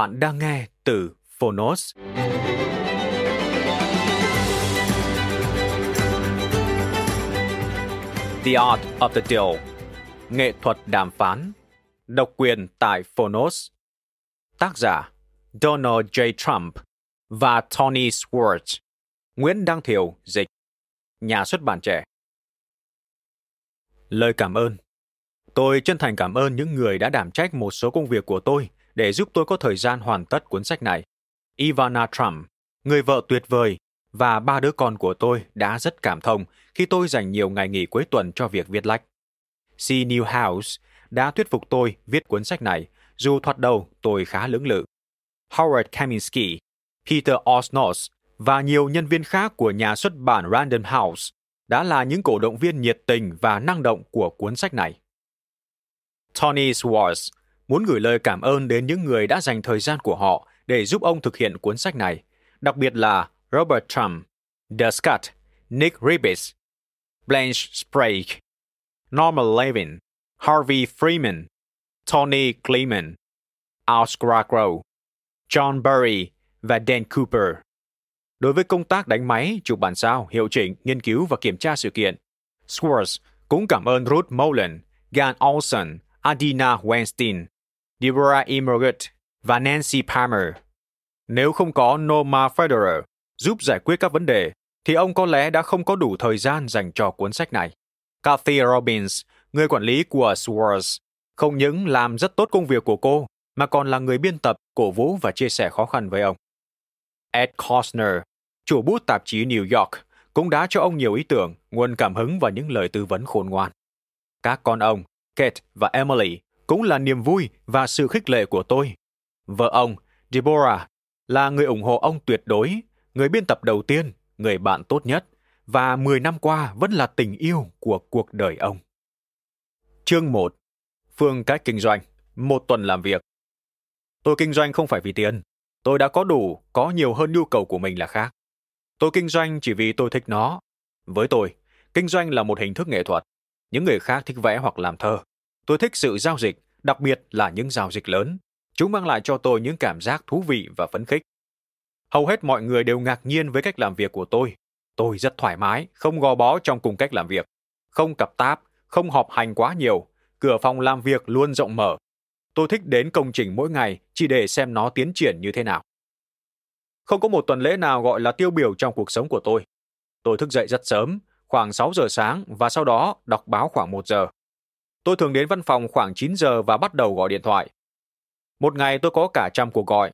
Bạn đang nghe từ Phonos. The Art of the Deal Nghệ thuật đàm phán, Độc quyền tại Phonos Tác giả, Donald J. Trump và Tony Schwartz Nguyễn Đăng Thiều, dịch, Nhà xuất bản trẻ Lời cảm ơn Tôi chân thành cảm ơn những người đã đảm trách một số công việc của tôi để giúp tôi có thời gian hoàn tất cuốn sách này. Ivana Trump, người vợ tuyệt vời, và ba đứa con của tôi đã rất cảm thông khi tôi dành nhiều ngày nghỉ cuối tuần cho việc viết lách. C. Newhouse đã thuyết phục tôi viết cuốn sách này, dù thoạt đầu tôi khá lưỡng lự. Howard Kaminsky, Peter Osnos và nhiều nhân viên khác của nhà xuất bản Random House đã là những cổ động viên nhiệt tình và năng động của cuốn sách này. Tony Schwartz muốn gửi lời cảm ơn đến những người đã dành thời gian của họ để giúp ông thực hiện cuốn sách này, đặc biệt là Robert Trump, The Scott, Nick Ribbis, Blanche Sprague, Norman Levin, Harvey Freeman, Tony Clement, Al Scragro, John Burry và Dan Cooper. Đối với công tác đánh máy, chụp bản sao, hiệu chỉnh, nghiên cứu và kiểm tra sự kiện, Schwartz cũng cảm ơn Ruth Mullen, Gan Olson, Adina Weinstein, Deborah E. Morgan và Nancy Palmer. Nếu không có Norma Federer giúp giải quyết các vấn đề, thì ông có lẽ đã không có đủ thời gian dành cho cuốn sách này. Kathy Robbins, người quản lý của Swords, không những làm rất tốt công việc của cô, mà còn là người biên tập, cổ vũ và chia sẻ khó khăn với ông. Ed Costner, chủ bút tạp chí New York, cũng đã cho ông nhiều ý tưởng, nguồn cảm hứng và những lời tư vấn khôn ngoan. Các con ông, Kate và Emily, cũng là niềm vui và sự khích lệ của tôi. Vợ ông, Deborah, là người ủng hộ ông tuyệt đối, người biên tập đầu tiên, người bạn tốt nhất, và 10 năm qua vẫn là tình yêu của cuộc đời ông. Chương 1 Phương cách kinh doanh, một tuần làm việc. Tôi kinh doanh không phải vì tiền. Tôi đã có đủ, có nhiều hơn nhu cầu của mình là khác. Tôi kinh doanh chỉ vì tôi thích nó. Với tôi, kinh doanh là một hình thức nghệ thuật. Những người khác thích vẽ hoặc làm thơ. Tôi thích sự giao dịch, đặc biệt là những giao dịch lớn. Chúng mang lại cho tôi những cảm giác thú vị và phấn khích. Hầu hết mọi người đều ngạc nhiên với cách làm việc của tôi. Tôi rất thoải mái, không gò bó trong cùng cách làm việc. Không cặp táp, không họp hành quá nhiều. Cửa phòng làm việc luôn rộng mở. Tôi thích đến công trình mỗi ngày chỉ để xem nó tiến triển như thế nào. Không có một tuần lễ nào gọi là tiêu biểu trong cuộc sống của tôi. Tôi thức dậy rất sớm, khoảng 6 giờ sáng và sau đó đọc báo khoảng 1 giờ. Tôi thường đến văn phòng khoảng 9 giờ và bắt đầu gọi điện thoại. Một ngày tôi có cả trăm cuộc gọi.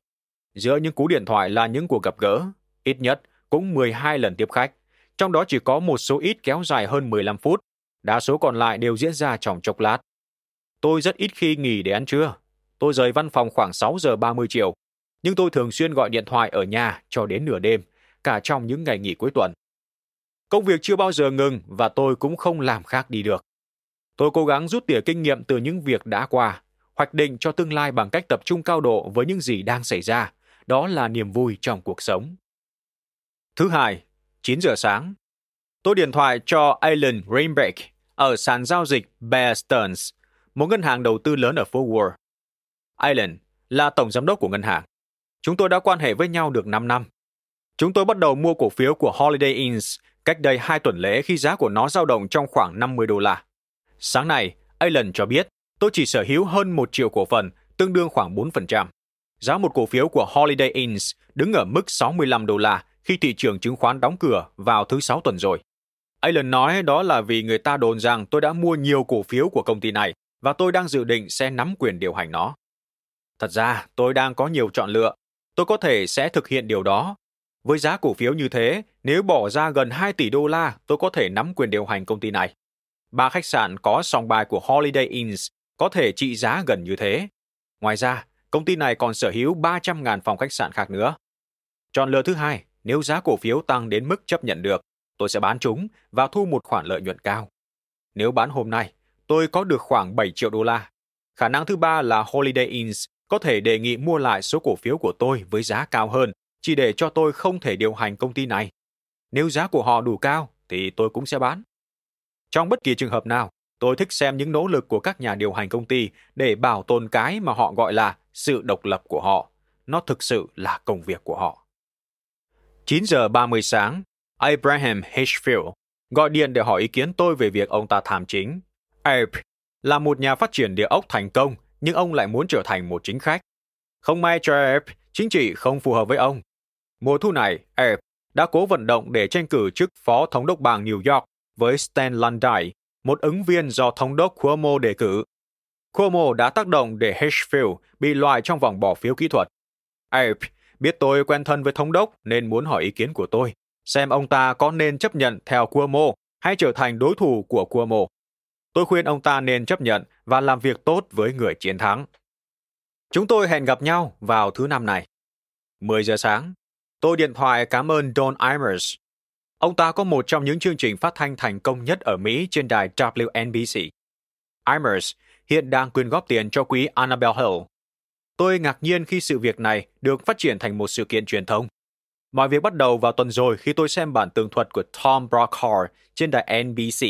Giữa những cú điện thoại là những cuộc gặp gỡ, ít nhất cũng 12 lần tiếp khách, trong đó chỉ có một số ít kéo dài hơn 15 phút, đa số còn lại đều diễn ra trong chốc lát. Tôi rất ít khi nghỉ để ăn trưa. Tôi rời văn phòng khoảng 6 giờ 30 chiều, nhưng tôi thường xuyên gọi điện thoại ở nhà cho đến nửa đêm, cả trong những ngày nghỉ cuối tuần. Công việc chưa bao giờ ngừng và tôi cũng không làm khác đi được. Tôi cố gắng rút tỉa kinh nghiệm từ những việc đã qua, hoạch định cho tương lai bằng cách tập trung cao độ với những gì đang xảy ra. Đó là niềm vui trong cuộc sống. Thứ hai, 9 giờ sáng. Tôi điện thoại cho Alan Rainbeck ở sàn giao dịch Bear Stearns, một ngân hàng đầu tư lớn ở phố Wall. Alan là tổng giám đốc của ngân hàng. Chúng tôi đã quan hệ với nhau được 5 năm. Chúng tôi bắt đầu mua cổ phiếu của Holiday Inns cách đây 2 tuần lễ khi giá của nó dao động trong khoảng 50 đô la. Sáng nay, Allen cho biết tôi chỉ sở hữu hơn 1 triệu cổ phần, tương đương khoảng 4%. Giá một cổ phiếu của Holiday Inns đứng ở mức 65 đô la khi thị trường chứng khoán đóng cửa vào thứ Sáu tuần rồi. Allen nói đó là vì người ta đồn rằng tôi đã mua nhiều cổ phiếu của công ty này và tôi đang dự định sẽ nắm quyền điều hành nó. Thật ra, tôi đang có nhiều chọn lựa. Tôi có thể sẽ thực hiện điều đó. Với giá cổ phiếu như thế, nếu bỏ ra gần 2 tỷ đô la, tôi có thể nắm quyền điều hành công ty này. Ba khách sạn có song bài của Holiday Inns có thể trị giá gần như thế. Ngoài ra, công ty này còn sở hữu 300.000 phòng khách sạn khác nữa. Chọn lựa thứ hai, nếu giá cổ phiếu tăng đến mức chấp nhận được, tôi sẽ bán chúng và thu một khoản lợi nhuận cao. Nếu bán hôm nay, tôi có được khoảng 7 triệu đô la. Khả năng thứ ba là Holiday Inns có thể đề nghị mua lại số cổ phiếu của tôi với giá cao hơn, chỉ để cho tôi không thể điều hành công ty này. Nếu giá của họ đủ cao, thì tôi cũng sẽ bán. Trong bất kỳ trường hợp nào, tôi thích xem những nỗ lực của các nhà điều hành công ty để bảo tồn cái mà họ gọi là sự độc lập của họ. Nó thực sự là công việc của họ. 9 giờ 30 sáng, Abraham Hitchfield gọi điện để hỏi ý kiến tôi về việc ông ta tham chính. Abe là một nhà phát triển địa ốc thành công, nhưng ông lại muốn trở thành một chính khách. Không may cho Abe, chính trị không phù hợp với ông. Mùa thu này, Abe đã cố vận động để tranh cử chức phó thống đốc bang New York với Stan Lundy, một ứng viên do thống đốc Cuomo đề cử. Cuomo đã tác động để Hedgefield bị loại trong vòng bỏ phiếu kỹ thuật. Abe biết tôi quen thân với thống đốc nên muốn hỏi ý kiến của tôi, xem ông ta có nên chấp nhận theo Cuomo hay trở thành đối thủ của Cuomo. Tôi khuyên ông ta nên chấp nhận và làm việc tốt với người chiến thắng. Chúng tôi hẹn gặp nhau vào thứ năm này. 10 giờ sáng, tôi điện thoại cảm ơn Don Imers. Ông ta có một trong những chương trình phát thanh thành công nhất ở Mỹ trên đài WNBC. Imers hiện đang quyên góp tiền cho quý Annabelle Hill. Tôi ngạc nhiên khi sự việc này được phát triển thành một sự kiện truyền thông. Mọi việc bắt đầu vào tuần rồi khi tôi xem bản tường thuật của Tom Brokaw trên đài NBC.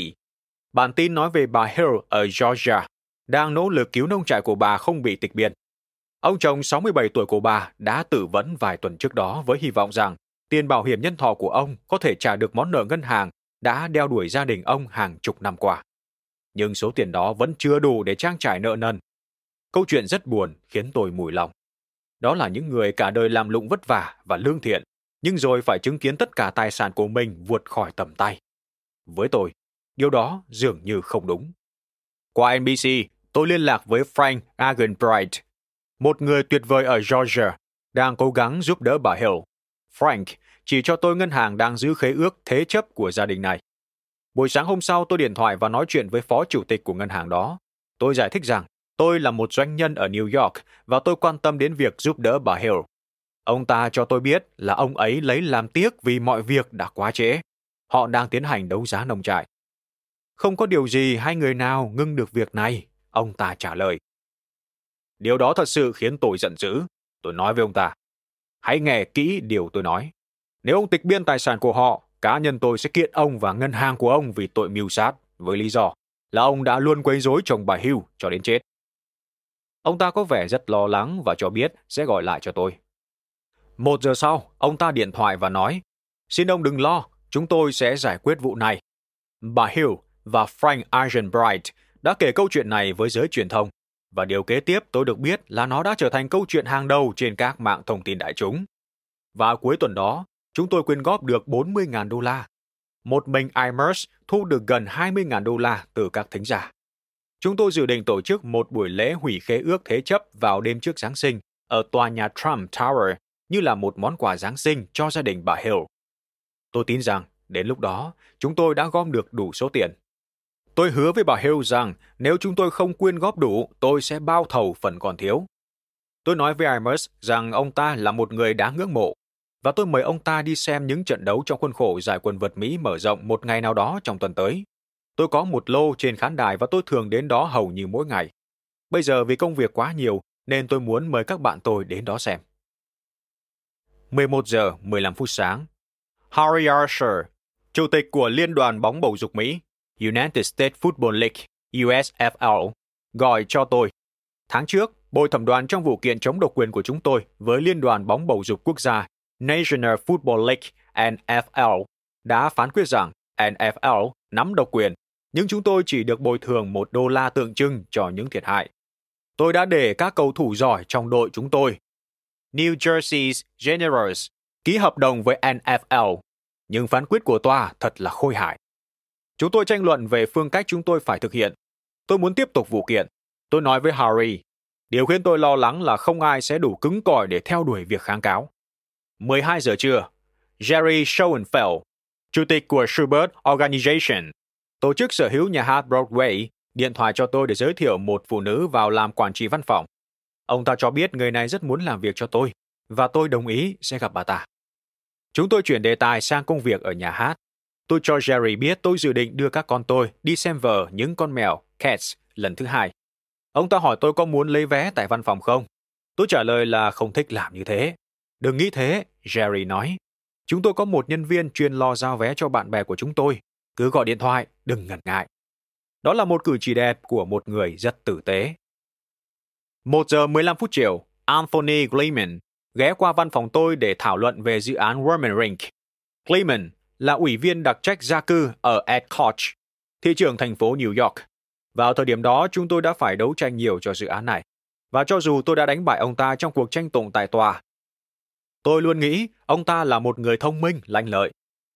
Bản tin nói về bà Hill ở Georgia, đang nỗ lực cứu nông trại của bà không bị tịch biên. Ông chồng 67 tuổi của bà đã tử vấn vài tuần trước đó với hy vọng rằng tiền bảo hiểm nhân thọ của ông có thể trả được món nợ ngân hàng đã đeo đuổi gia đình ông hàng chục năm qua. Nhưng số tiền đó vẫn chưa đủ để trang trải nợ nần. Câu chuyện rất buồn khiến tôi mùi lòng. Đó là những người cả đời làm lụng vất vả và lương thiện, nhưng rồi phải chứng kiến tất cả tài sản của mình vượt khỏi tầm tay. Với tôi, điều đó dường như không đúng. Qua NBC, tôi liên lạc với Frank Agenbright, một người tuyệt vời ở Georgia, đang cố gắng giúp đỡ bà Hill. Frank chỉ cho tôi ngân hàng đang giữ khế ước thế chấp của gia đình này. Buổi sáng hôm sau tôi điện thoại và nói chuyện với phó chủ tịch của ngân hàng đó. Tôi giải thích rằng tôi là một doanh nhân ở New York và tôi quan tâm đến việc giúp đỡ bà Hill. Ông ta cho tôi biết là ông ấy lấy làm tiếc vì mọi việc đã quá trễ. Họ đang tiến hành đấu giá nông trại. Không có điều gì hay người nào ngưng được việc này, ông ta trả lời. Điều đó thật sự khiến tôi giận dữ. Tôi nói với ông ta, hãy nghe kỹ điều tôi nói. Nếu ông tịch biên tài sản của họ, cá nhân tôi sẽ kiện ông và ngân hàng của ông vì tội mưu sát, với lý do là ông đã luôn quấy rối chồng bà Hugh cho đến chết. Ông ta có vẻ rất lo lắng và cho biết sẽ gọi lại cho tôi. Một giờ sau, ông ta điện thoại và nói, xin ông đừng lo, chúng tôi sẽ giải quyết vụ này. Bà Hill và Frank Eisenbright đã kể câu chuyện này với giới truyền thông, và điều kế tiếp tôi được biết là nó đã trở thành câu chuyện hàng đầu trên các mạng thông tin đại chúng. Và cuối tuần đó, chúng tôi quyên góp được 40.000 đô la. Một mình Imers thu được gần 20.000 đô la từ các thính giả. Chúng tôi dự định tổ chức một buổi lễ hủy khế ước thế chấp vào đêm trước Giáng sinh ở tòa nhà Trump Tower như là một món quà Giáng sinh cho gia đình bà Hill. Tôi tin rằng đến lúc đó chúng tôi đã gom được đủ số tiền. Tôi hứa với bà Hill rằng nếu chúng tôi không quyên góp đủ, tôi sẽ bao thầu phần còn thiếu. Tôi nói với Imus rằng ông ta là một người đáng ngưỡng mộ và tôi mời ông ta đi xem những trận đấu trong khuôn khổ giải quần vợt Mỹ mở rộng một ngày nào đó trong tuần tới. Tôi có một lô trên khán đài và tôi thường đến đó hầu như mỗi ngày. Bây giờ vì công việc quá nhiều nên tôi muốn mời các bạn tôi đến đó xem. 11 giờ 15 phút sáng. Harry Archer, chủ tịch của Liên đoàn bóng bầu dục Mỹ, United States Football League, USFL, gọi cho tôi. Tháng trước, bồi thẩm đoàn trong vụ kiện chống độc quyền của chúng tôi với Liên đoàn bóng bầu dục quốc gia, National Football League NFL đã phán quyết rằng NFL nắm độc quyền, nhưng chúng tôi chỉ được bồi thường một đô la tượng trưng cho những thiệt hại. Tôi đã để các cầu thủ giỏi trong đội chúng tôi. New Jersey's Generals ký hợp đồng với NFL, nhưng phán quyết của tòa thật là khôi hài. Chúng tôi tranh luận về phương cách chúng tôi phải thực hiện. Tôi muốn tiếp tục vụ kiện. Tôi nói với Harry, điều khiến tôi lo lắng là không ai sẽ đủ cứng cỏi để theo đuổi việc kháng cáo. 12 giờ trưa, Jerry Schoenfeld, chủ tịch của Schubert Organization, tổ chức sở hữu nhà hát Broadway, điện thoại cho tôi để giới thiệu một phụ nữ vào làm quản trị văn phòng. Ông ta cho biết người này rất muốn làm việc cho tôi, và tôi đồng ý sẽ gặp bà ta. Chúng tôi chuyển đề tài sang công việc ở nhà hát. Tôi cho Jerry biết tôi dự định đưa các con tôi đi xem vở những con mèo, Cats, lần thứ hai. Ông ta hỏi tôi có muốn lấy vé tại văn phòng không? Tôi trả lời là không thích làm như thế. Đừng nghĩ thế, Jerry nói. Chúng tôi có một nhân viên chuyên lo giao vé cho bạn bè của chúng tôi. Cứ gọi điện thoại, đừng ngần ngại. Đó là một cử chỉ đẹp của một người rất tử tế. Một giờ 15 phút chiều, Anthony Gleeman ghé qua văn phòng tôi để thảo luận về dự án Worman Rink. Gleeman là ủy viên đặc trách gia cư ở Edcoach, thị trưởng thành phố New York. Vào thời điểm đó, chúng tôi đã phải đấu tranh nhiều cho dự án này. Và cho dù tôi đã đánh bại ông ta trong cuộc tranh tụng tại tòa, tôi luôn nghĩ ông ta là một người thông minh, lanh lợi.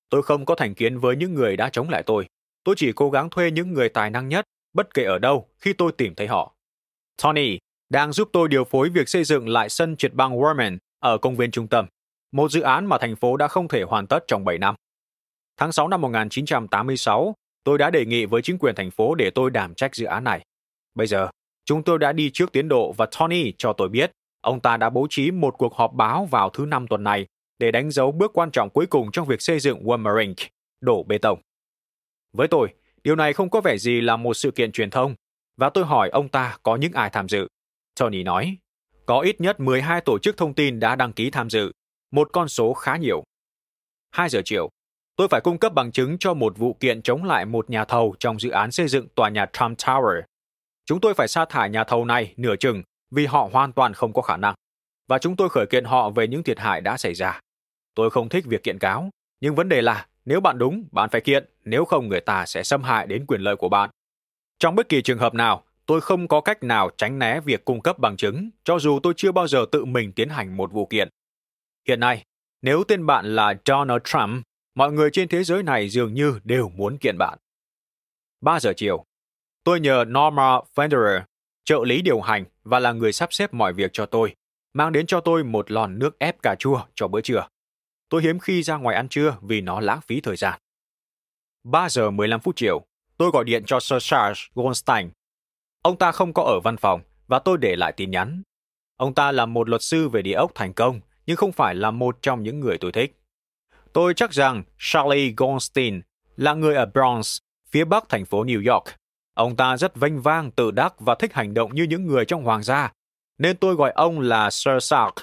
Tôi không có thành kiến với những người đã chống lại tôi. Tôi chỉ cố gắng thuê những người tài năng nhất, bất kể ở đâu, khi tôi tìm thấy họ. Tony đang giúp tôi điều phối việc xây dựng lại sân trượt băng Warman ở công viên trung tâm, một dự án mà thành phố đã không thể hoàn tất trong 7 năm. Tháng 6 năm 1986, tôi đã đề nghị với chính quyền thành phố để tôi đảm trách dự án này. Bây giờ, chúng tôi đã đi trước tiến độ và Tony cho tôi biết ông ta đã bố trí một cuộc họp báo vào thứ năm tuần này để đánh dấu bước quan trọng cuối cùng trong việc xây dựng Wormerink, đổ bê tông. Với tôi, điều này không có vẻ gì là một sự kiện truyền thông, và tôi hỏi ông ta có những ai tham dự. Tony nói, có ít nhất 12 tổ chức thông tin đã đăng ký tham dự, một con số khá nhiều. 2 giờ chiều, tôi phải cung cấp bằng chứng cho một vụ kiện chống lại một nhà thầu trong dự án xây dựng tòa nhà Trump Tower. Chúng tôi phải sa thải nhà thầu này nửa chừng vì họ hoàn toàn không có khả năng, và chúng tôi khởi kiện họ về những thiệt hại đã xảy ra. Tôi không thích việc kiện cáo, nhưng vấn đề là nếu bạn đúng, bạn phải kiện, nếu không người ta sẽ xâm hại đến quyền lợi của bạn. Trong bất kỳ trường hợp nào, tôi không có cách nào tránh né việc cung cấp bằng chứng, cho dù tôi chưa bao giờ tự mình tiến hành một vụ kiện. Hiện nay, nếu tên bạn là Donald Trump, mọi người trên thế giới này dường như đều muốn kiện bạn. 3 giờ chiều, tôi nhờ Norma Federer, trợ lý điều hành và là người sắp xếp mọi việc cho tôi, mang đến cho tôi một lon nước ép cà chua cho bữa trưa. Tôi hiếm khi ra ngoài ăn trưa vì nó lãng phí thời gian. 3 giờ 15 phút chiều, tôi gọi điện cho Sir Charles Goldstein. Ông ta không có ở văn phòng và tôi để lại tin nhắn. Ông ta là một luật sư về địa ốc thành công, nhưng không phải là một trong những người tôi thích. Tôi chắc rằng Charlie Goldstein là người ở Bronx, phía bắc thành phố New York. Ông ta rất vênh vang, tự đắc và thích hành động như những người trong hoàng gia, nên tôi gọi ông là Sir Sark.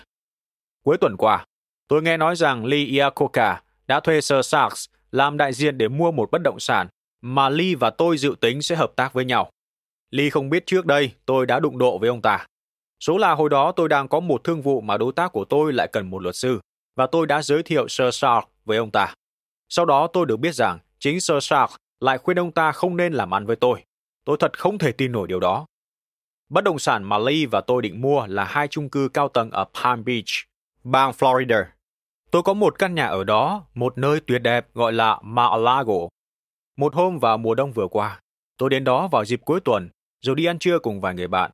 Cuối tuần qua, tôi nghe nói rằng Lee Iacocca đã thuê Sir sark làm đại diện để mua một bất động sản mà Lee và tôi dự tính sẽ hợp tác với nhau. Lee không biết trước đây tôi đã đụng độ với ông ta. Số là hồi đó tôi đang có một thương vụ mà đối tác của tôi lại cần một luật sư, và tôi đã giới thiệu Sir Sark với ông ta. Sau đó tôi được biết rằng chính Sir Shark lại khuyên ông ta không nên làm ăn với tôi. Tôi thật không thể tin nổi điều đó. Bất động sản mà Lee và tôi định mua là hai chung cư cao tầng ở Palm Beach, bang Florida. Tôi có một căn nhà ở đó, một nơi tuyệt đẹp gọi là Mar-a-Lago. Một hôm vào mùa đông vừa qua, tôi đến đó vào dịp cuối tuần, rồi đi ăn trưa cùng vài người bạn.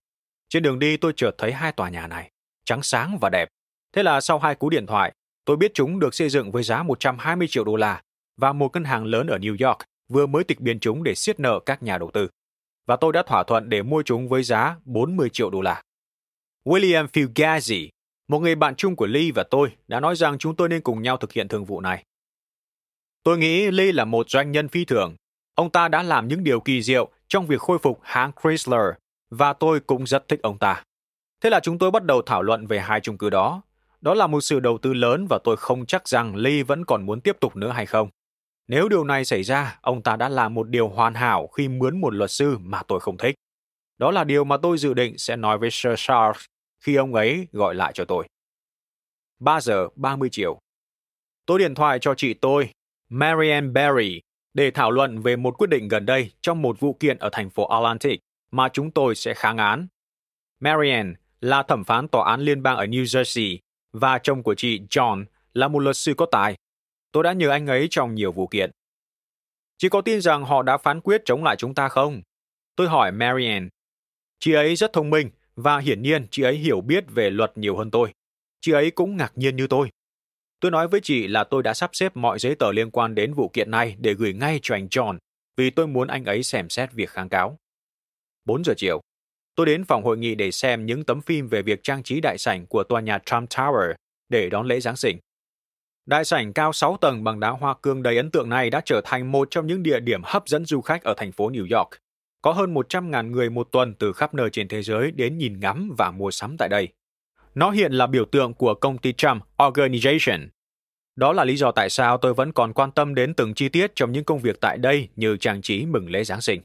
Trên đường đi tôi chợt thấy hai tòa nhà này, trắng sáng và đẹp. Thế là sau hai cú điện thoại, tôi biết chúng được xây dựng với giá 120 triệu đô la và một ngân hàng lớn ở New York vừa mới tịch biên chúng để siết nợ các nhà đầu tư. Và tôi đã thỏa thuận để mua chúng với giá 40 triệu đô la. William Fugazi, một người bạn chung của Lee và tôi, đã nói rằng chúng tôi nên cùng nhau thực hiện thương vụ này. Tôi nghĩ Lee là một doanh nhân phi thường. Ông ta đã làm những điều kỳ diệu trong việc khôi phục hãng Chrysler và tôi cũng rất thích ông ta. Thế là chúng tôi bắt đầu thảo luận về hai chung cư đó. Đó là một sự đầu tư lớn và tôi không chắc rằng Lee vẫn còn muốn tiếp tục nữa hay không. Nếu điều này xảy ra, ông ta đã làm một điều hoàn hảo khi mướn một luật sư mà tôi không thích. Đó là điều mà tôi dự định sẽ nói với Sir Charles khi ông ấy gọi lại cho tôi. 3 giờ 30 chiều, Tôi điện thoại cho chị tôi, Marianne Berry, để thảo luận về một quyết định gần đây trong một vụ kiện ở thành phố Atlantic mà chúng tôi sẽ kháng án. Marianne là thẩm phán tòa án liên bang ở New Jersey và chồng của chị John là một luật sư có tài. Tôi đã nhờ anh ấy trong nhiều vụ kiện. Chị có tin rằng họ đã phán quyết chống lại chúng ta không? Tôi hỏi Marianne. Chị ấy rất thông minh và hiển nhiên chị ấy hiểu biết về luật nhiều hơn tôi. Chị ấy cũng ngạc nhiên như tôi. Tôi nói với chị là tôi đã sắp xếp mọi giấy tờ liên quan đến vụ kiện này để gửi ngay cho anh John vì tôi muốn anh ấy xem xét việc kháng cáo. 4 giờ chiều, tôi đến phòng hội nghị để xem những tấm phim về việc trang trí đại sảnh của tòa nhà Trump Tower để đón lễ Giáng sinh. Đại sảnh cao 6 tầng bằng đá hoa cương đầy ấn tượng này đã trở thành một trong những địa điểm hấp dẫn du khách ở thành phố New York. Có hơn 100.000 người một tuần từ khắp nơi trên thế giới đến nhìn ngắm và mua sắm tại đây. Nó hiện là biểu tượng của công ty Trump Organization. Đó là lý do tại sao tôi vẫn còn quan tâm đến từng chi tiết trong những công việc tại đây như trang trí mừng lễ Giáng sinh.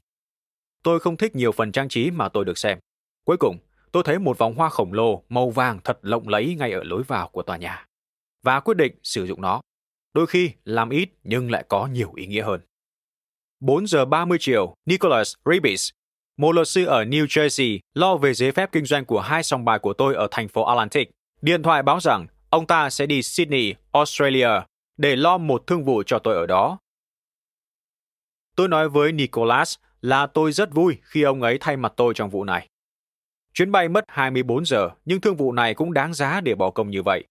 Tôi không thích nhiều phần trang trí mà tôi được xem. Cuối cùng, tôi thấy một vòng hoa khổng lồ màu vàng thật lộng lẫy ngay ở lối vào của tòa nhà và quyết định sử dụng nó. Đôi khi làm ít nhưng lại có nhiều ý nghĩa hơn. 4 giờ 30 chiều, Nicholas Ribis, một luật sư ở New Jersey, lo về giấy phép kinh doanh của hai sòng bài của tôi ở thành phố Atlantic. Điện thoại báo rằng ông ta sẽ đi Sydney, Australia để lo một thương vụ cho tôi ở đó. Tôi nói với Nicholas là tôi rất vui khi ông ấy thay mặt tôi trong vụ này. Chuyến bay mất 24 giờ, nhưng thương vụ này cũng đáng giá để bỏ công như vậy.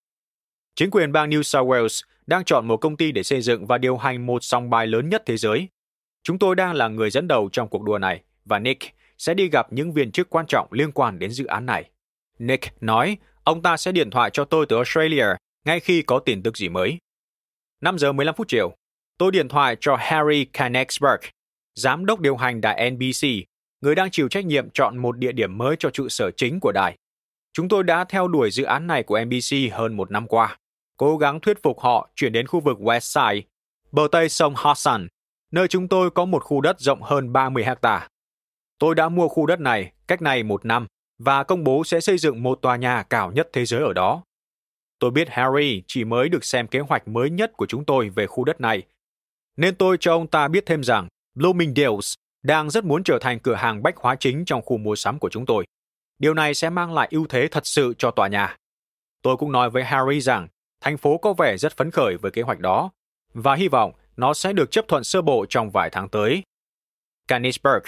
Chính quyền bang New South Wales đang chọn một công ty để xây dựng và điều hành một song bài lớn nhất thế giới. Chúng tôi đang là người dẫn đầu trong cuộc đua này và Nick sẽ đi gặp những viên chức quan trọng liên quan đến dự án này. Nick nói ông ta sẽ điện thoại cho tôi từ Australia ngay khi có tin tức gì mới. 5 giờ 15 phút chiều, tôi điện thoại cho Harry Kanexberg giám đốc điều hành đài NBC, người đang chịu trách nhiệm chọn một địa điểm mới cho trụ sở chính của đài. Chúng tôi đã theo đuổi dự án này của NBC hơn một năm qua, cố gắng thuyết phục họ chuyển đến khu vực West Side, bờ tây sông Hudson, nơi chúng tôi có một khu đất rộng hơn 30 hecta. Tôi đã mua khu đất này cách này một năm và công bố sẽ xây dựng một tòa nhà cao nhất thế giới ở đó. Tôi biết Harry chỉ mới được xem kế hoạch mới nhất của chúng tôi về khu đất này, nên tôi cho ông ta biết thêm rằng Bloomingdale's đang rất muốn trở thành cửa hàng bách hóa chính trong khu mua sắm của chúng tôi. Điều này sẽ mang lại ưu thế thật sự cho tòa nhà. Tôi cũng nói với Harry rằng thành phố có vẻ rất phấn khởi với kế hoạch đó và hy vọng nó sẽ được chấp thuận sơ bộ trong vài tháng tới. Canisberg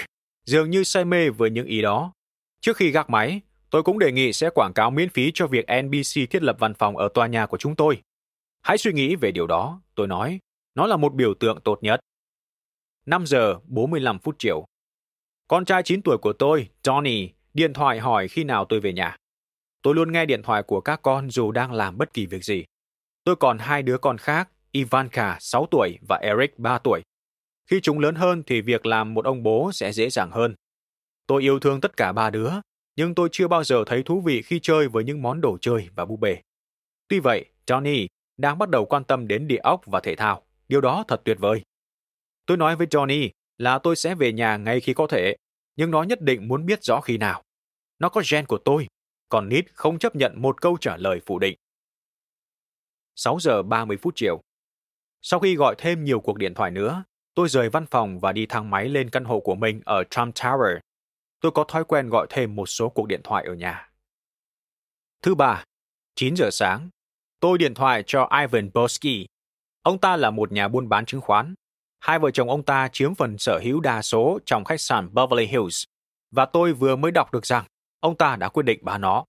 dường như say mê với những ý đó. Trước khi gác máy, tôi cũng đề nghị sẽ quảng cáo miễn phí cho việc NBC thiết lập văn phòng ở tòa nhà của chúng tôi. Hãy suy nghĩ về điều đó, tôi nói. Nó là một biểu tượng tốt nhất. 5 giờ 45 phút chiều. Con trai 9 tuổi của tôi, Johnny, điện thoại hỏi khi nào tôi về nhà. Tôi luôn nghe điện thoại của các con dù đang làm bất kỳ việc gì. Tôi còn hai đứa con khác, Ivanka 6 tuổi và Eric 3 tuổi. Khi chúng lớn hơn thì việc làm một ông bố sẽ dễ dàng hơn. Tôi yêu thương tất cả ba đứa, nhưng tôi chưa bao giờ thấy thú vị khi chơi với những món đồ chơi và búp bê. Tuy vậy, Johnny đang bắt đầu quan tâm đến địa ốc và thể thao. Điều đó thật tuyệt vời. Tôi nói với Johnny là tôi sẽ về nhà ngay khi có thể, nhưng nó nhất định muốn biết rõ khi nào. Nó có gen của tôi, còn Nít không chấp nhận một câu trả lời phủ định. 6 giờ 30 phút chiều. Sau khi gọi thêm nhiều cuộc điện thoại nữa, tôi rời văn phòng và đi thang máy lên căn hộ của mình ở Trump Tower. Tôi có thói quen gọi thêm một số cuộc điện thoại ở nhà. Thứ ba, 9 giờ sáng, tôi điện thoại cho Ivan Bosky. Ông ta là một nhà buôn bán chứng khoán. Hai vợ chồng ông ta chiếm phần sở hữu đa số trong khách sạn Beverly Hills. Và tôi vừa mới đọc được rằng ông ta đã quyết định bán nó.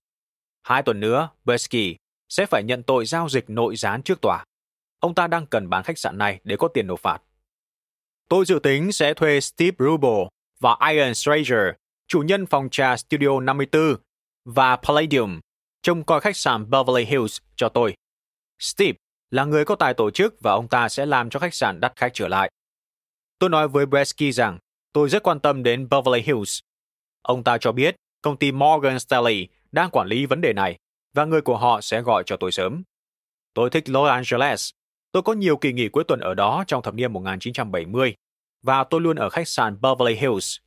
Hai tuần nữa, Besky sẽ phải nhận tội giao dịch nội gián trước tòa. Ông ta đang cần bán khách sạn này để có tiền nộp phạt. Tôi dự tính sẽ thuê Steve Rubel và Ian Stranger, chủ nhân phòng trà Studio 54 và Palladium, trông coi khách sạn Beverly Hills cho tôi. Steve là người có tài tổ chức và ông ta sẽ làm cho khách sạn đắt khách trở lại. Tôi nói với Bresky rằng tôi rất quan tâm đến Beverly Hills. Ông ta cho biết công ty Morgan Stanley đang quản lý vấn đề này và người của họ sẽ gọi cho tôi sớm. Tôi thích Los Angeles. Tôi có nhiều kỳ nghỉ cuối tuần ở đó trong thập niên 1970 và tôi luôn ở khách sạn Beverly Hills.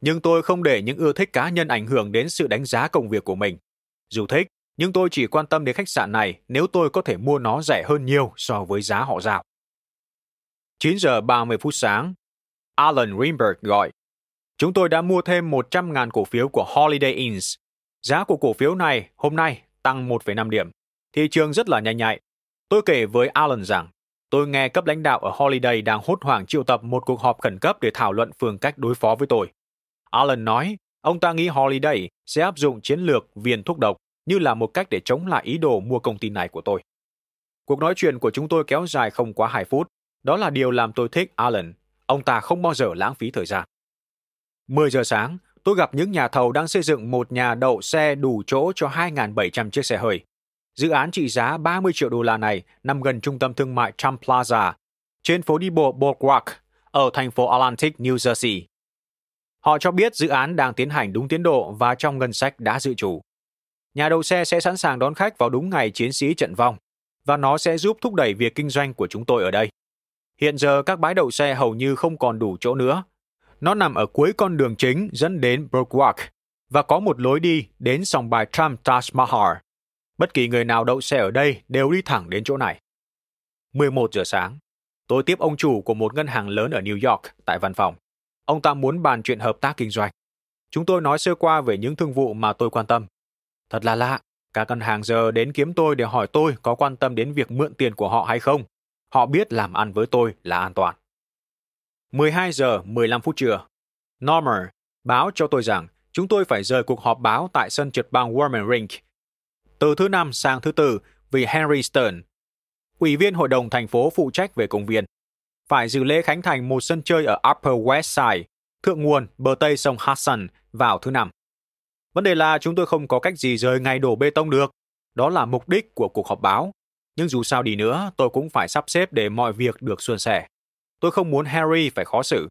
Nhưng tôi không để những ưa thích cá nhân ảnh hưởng đến sự đánh giá công việc của mình. Dù thích, nhưng tôi chỉ quan tâm đến khách sạn này nếu tôi có thể mua nó rẻ hơn nhiều so với giá họ giao. 9 giờ 30 phút sáng, Alan Greenberg gọi. Chúng tôi đã mua thêm 100.000 cổ phiếu của Holiday Inns. Giá của cổ phiếu này hôm nay tăng 1,5 điểm. Thị trường rất là nhanh nhạy. Tôi kể với Alan rằng, tôi nghe cấp lãnh đạo ở Holiday đang hốt hoảng triệu tập một cuộc họp khẩn cấp để thảo luận phương cách đối phó với tôi. Alan nói, ông ta nghĩ Holiday sẽ áp dụng chiến lược viên thuốc độc như là một cách để chống lại ý đồ mua công ty này của tôi. Cuộc nói chuyện của chúng tôi kéo dài không quá 2 phút. Đó là điều làm tôi thích Alan. Ông ta không bao giờ lãng phí thời gian. 10 giờ sáng, tôi gặp những nhà thầu đang xây dựng một nhà đậu xe đủ chỗ cho 2.700 chiếc xe hơi. Dự án trị giá 30 triệu đô la này nằm gần trung tâm thương mại Trump Plaza, trên phố đi bộ Boardwalk, ở thành phố Atlantic, New Jersey. Họ cho biết dự án đang tiến hành đúng tiến độ và trong ngân sách đã dự trù. Nhà đậu xe sẽ sẵn sàng đón khách vào đúng ngày chiến sĩ trận vong, và nó sẽ giúp thúc đẩy việc kinh doanh của chúng tôi ở đây. Hiện giờ các bãi đậu xe hầu như không còn đủ chỗ nữa. Nó nằm ở cuối con đường chính dẫn đến Brookwalk và có một lối đi đến sòng bài Trump Taj Mahal. Bất kỳ người nào đậu xe ở đây đều đi thẳng đến chỗ này. 11 giờ sáng, tôi tiếp ông chủ của một ngân hàng lớn ở New York tại văn phòng. Ông ta muốn bàn chuyện hợp tác kinh doanh. Chúng tôi nói sơ qua về những thương vụ mà tôi quan tâm. Thật là lạ, các ngân hàng giờ đến kiếm tôi để hỏi tôi có quan tâm đến việc mượn tiền của họ hay không. Họ biết làm ăn với tôi là an toàn. 12 giờ 15 phút trưa. Normer báo cho tôi rằng chúng tôi phải rời cuộc họp báo tại sân trượt băng Warman Rink từ thứ năm sang thứ tư vì Henry Stern, ủy viên hội đồng thành phố phụ trách về công viên, phải dự lễ khánh thành một sân chơi ở Upper West Side, thượng nguồn bờ tây sông Hudson vào thứ năm. Vấn đề là chúng tôi không có cách gì rời ngày đổ bê tông được. Đó là mục đích của cuộc họp báo. Nhưng dù sao đi nữa, tôi cũng phải sắp xếp để mọi việc được suôn sẻ. Tôi không muốn Harry phải khó xử.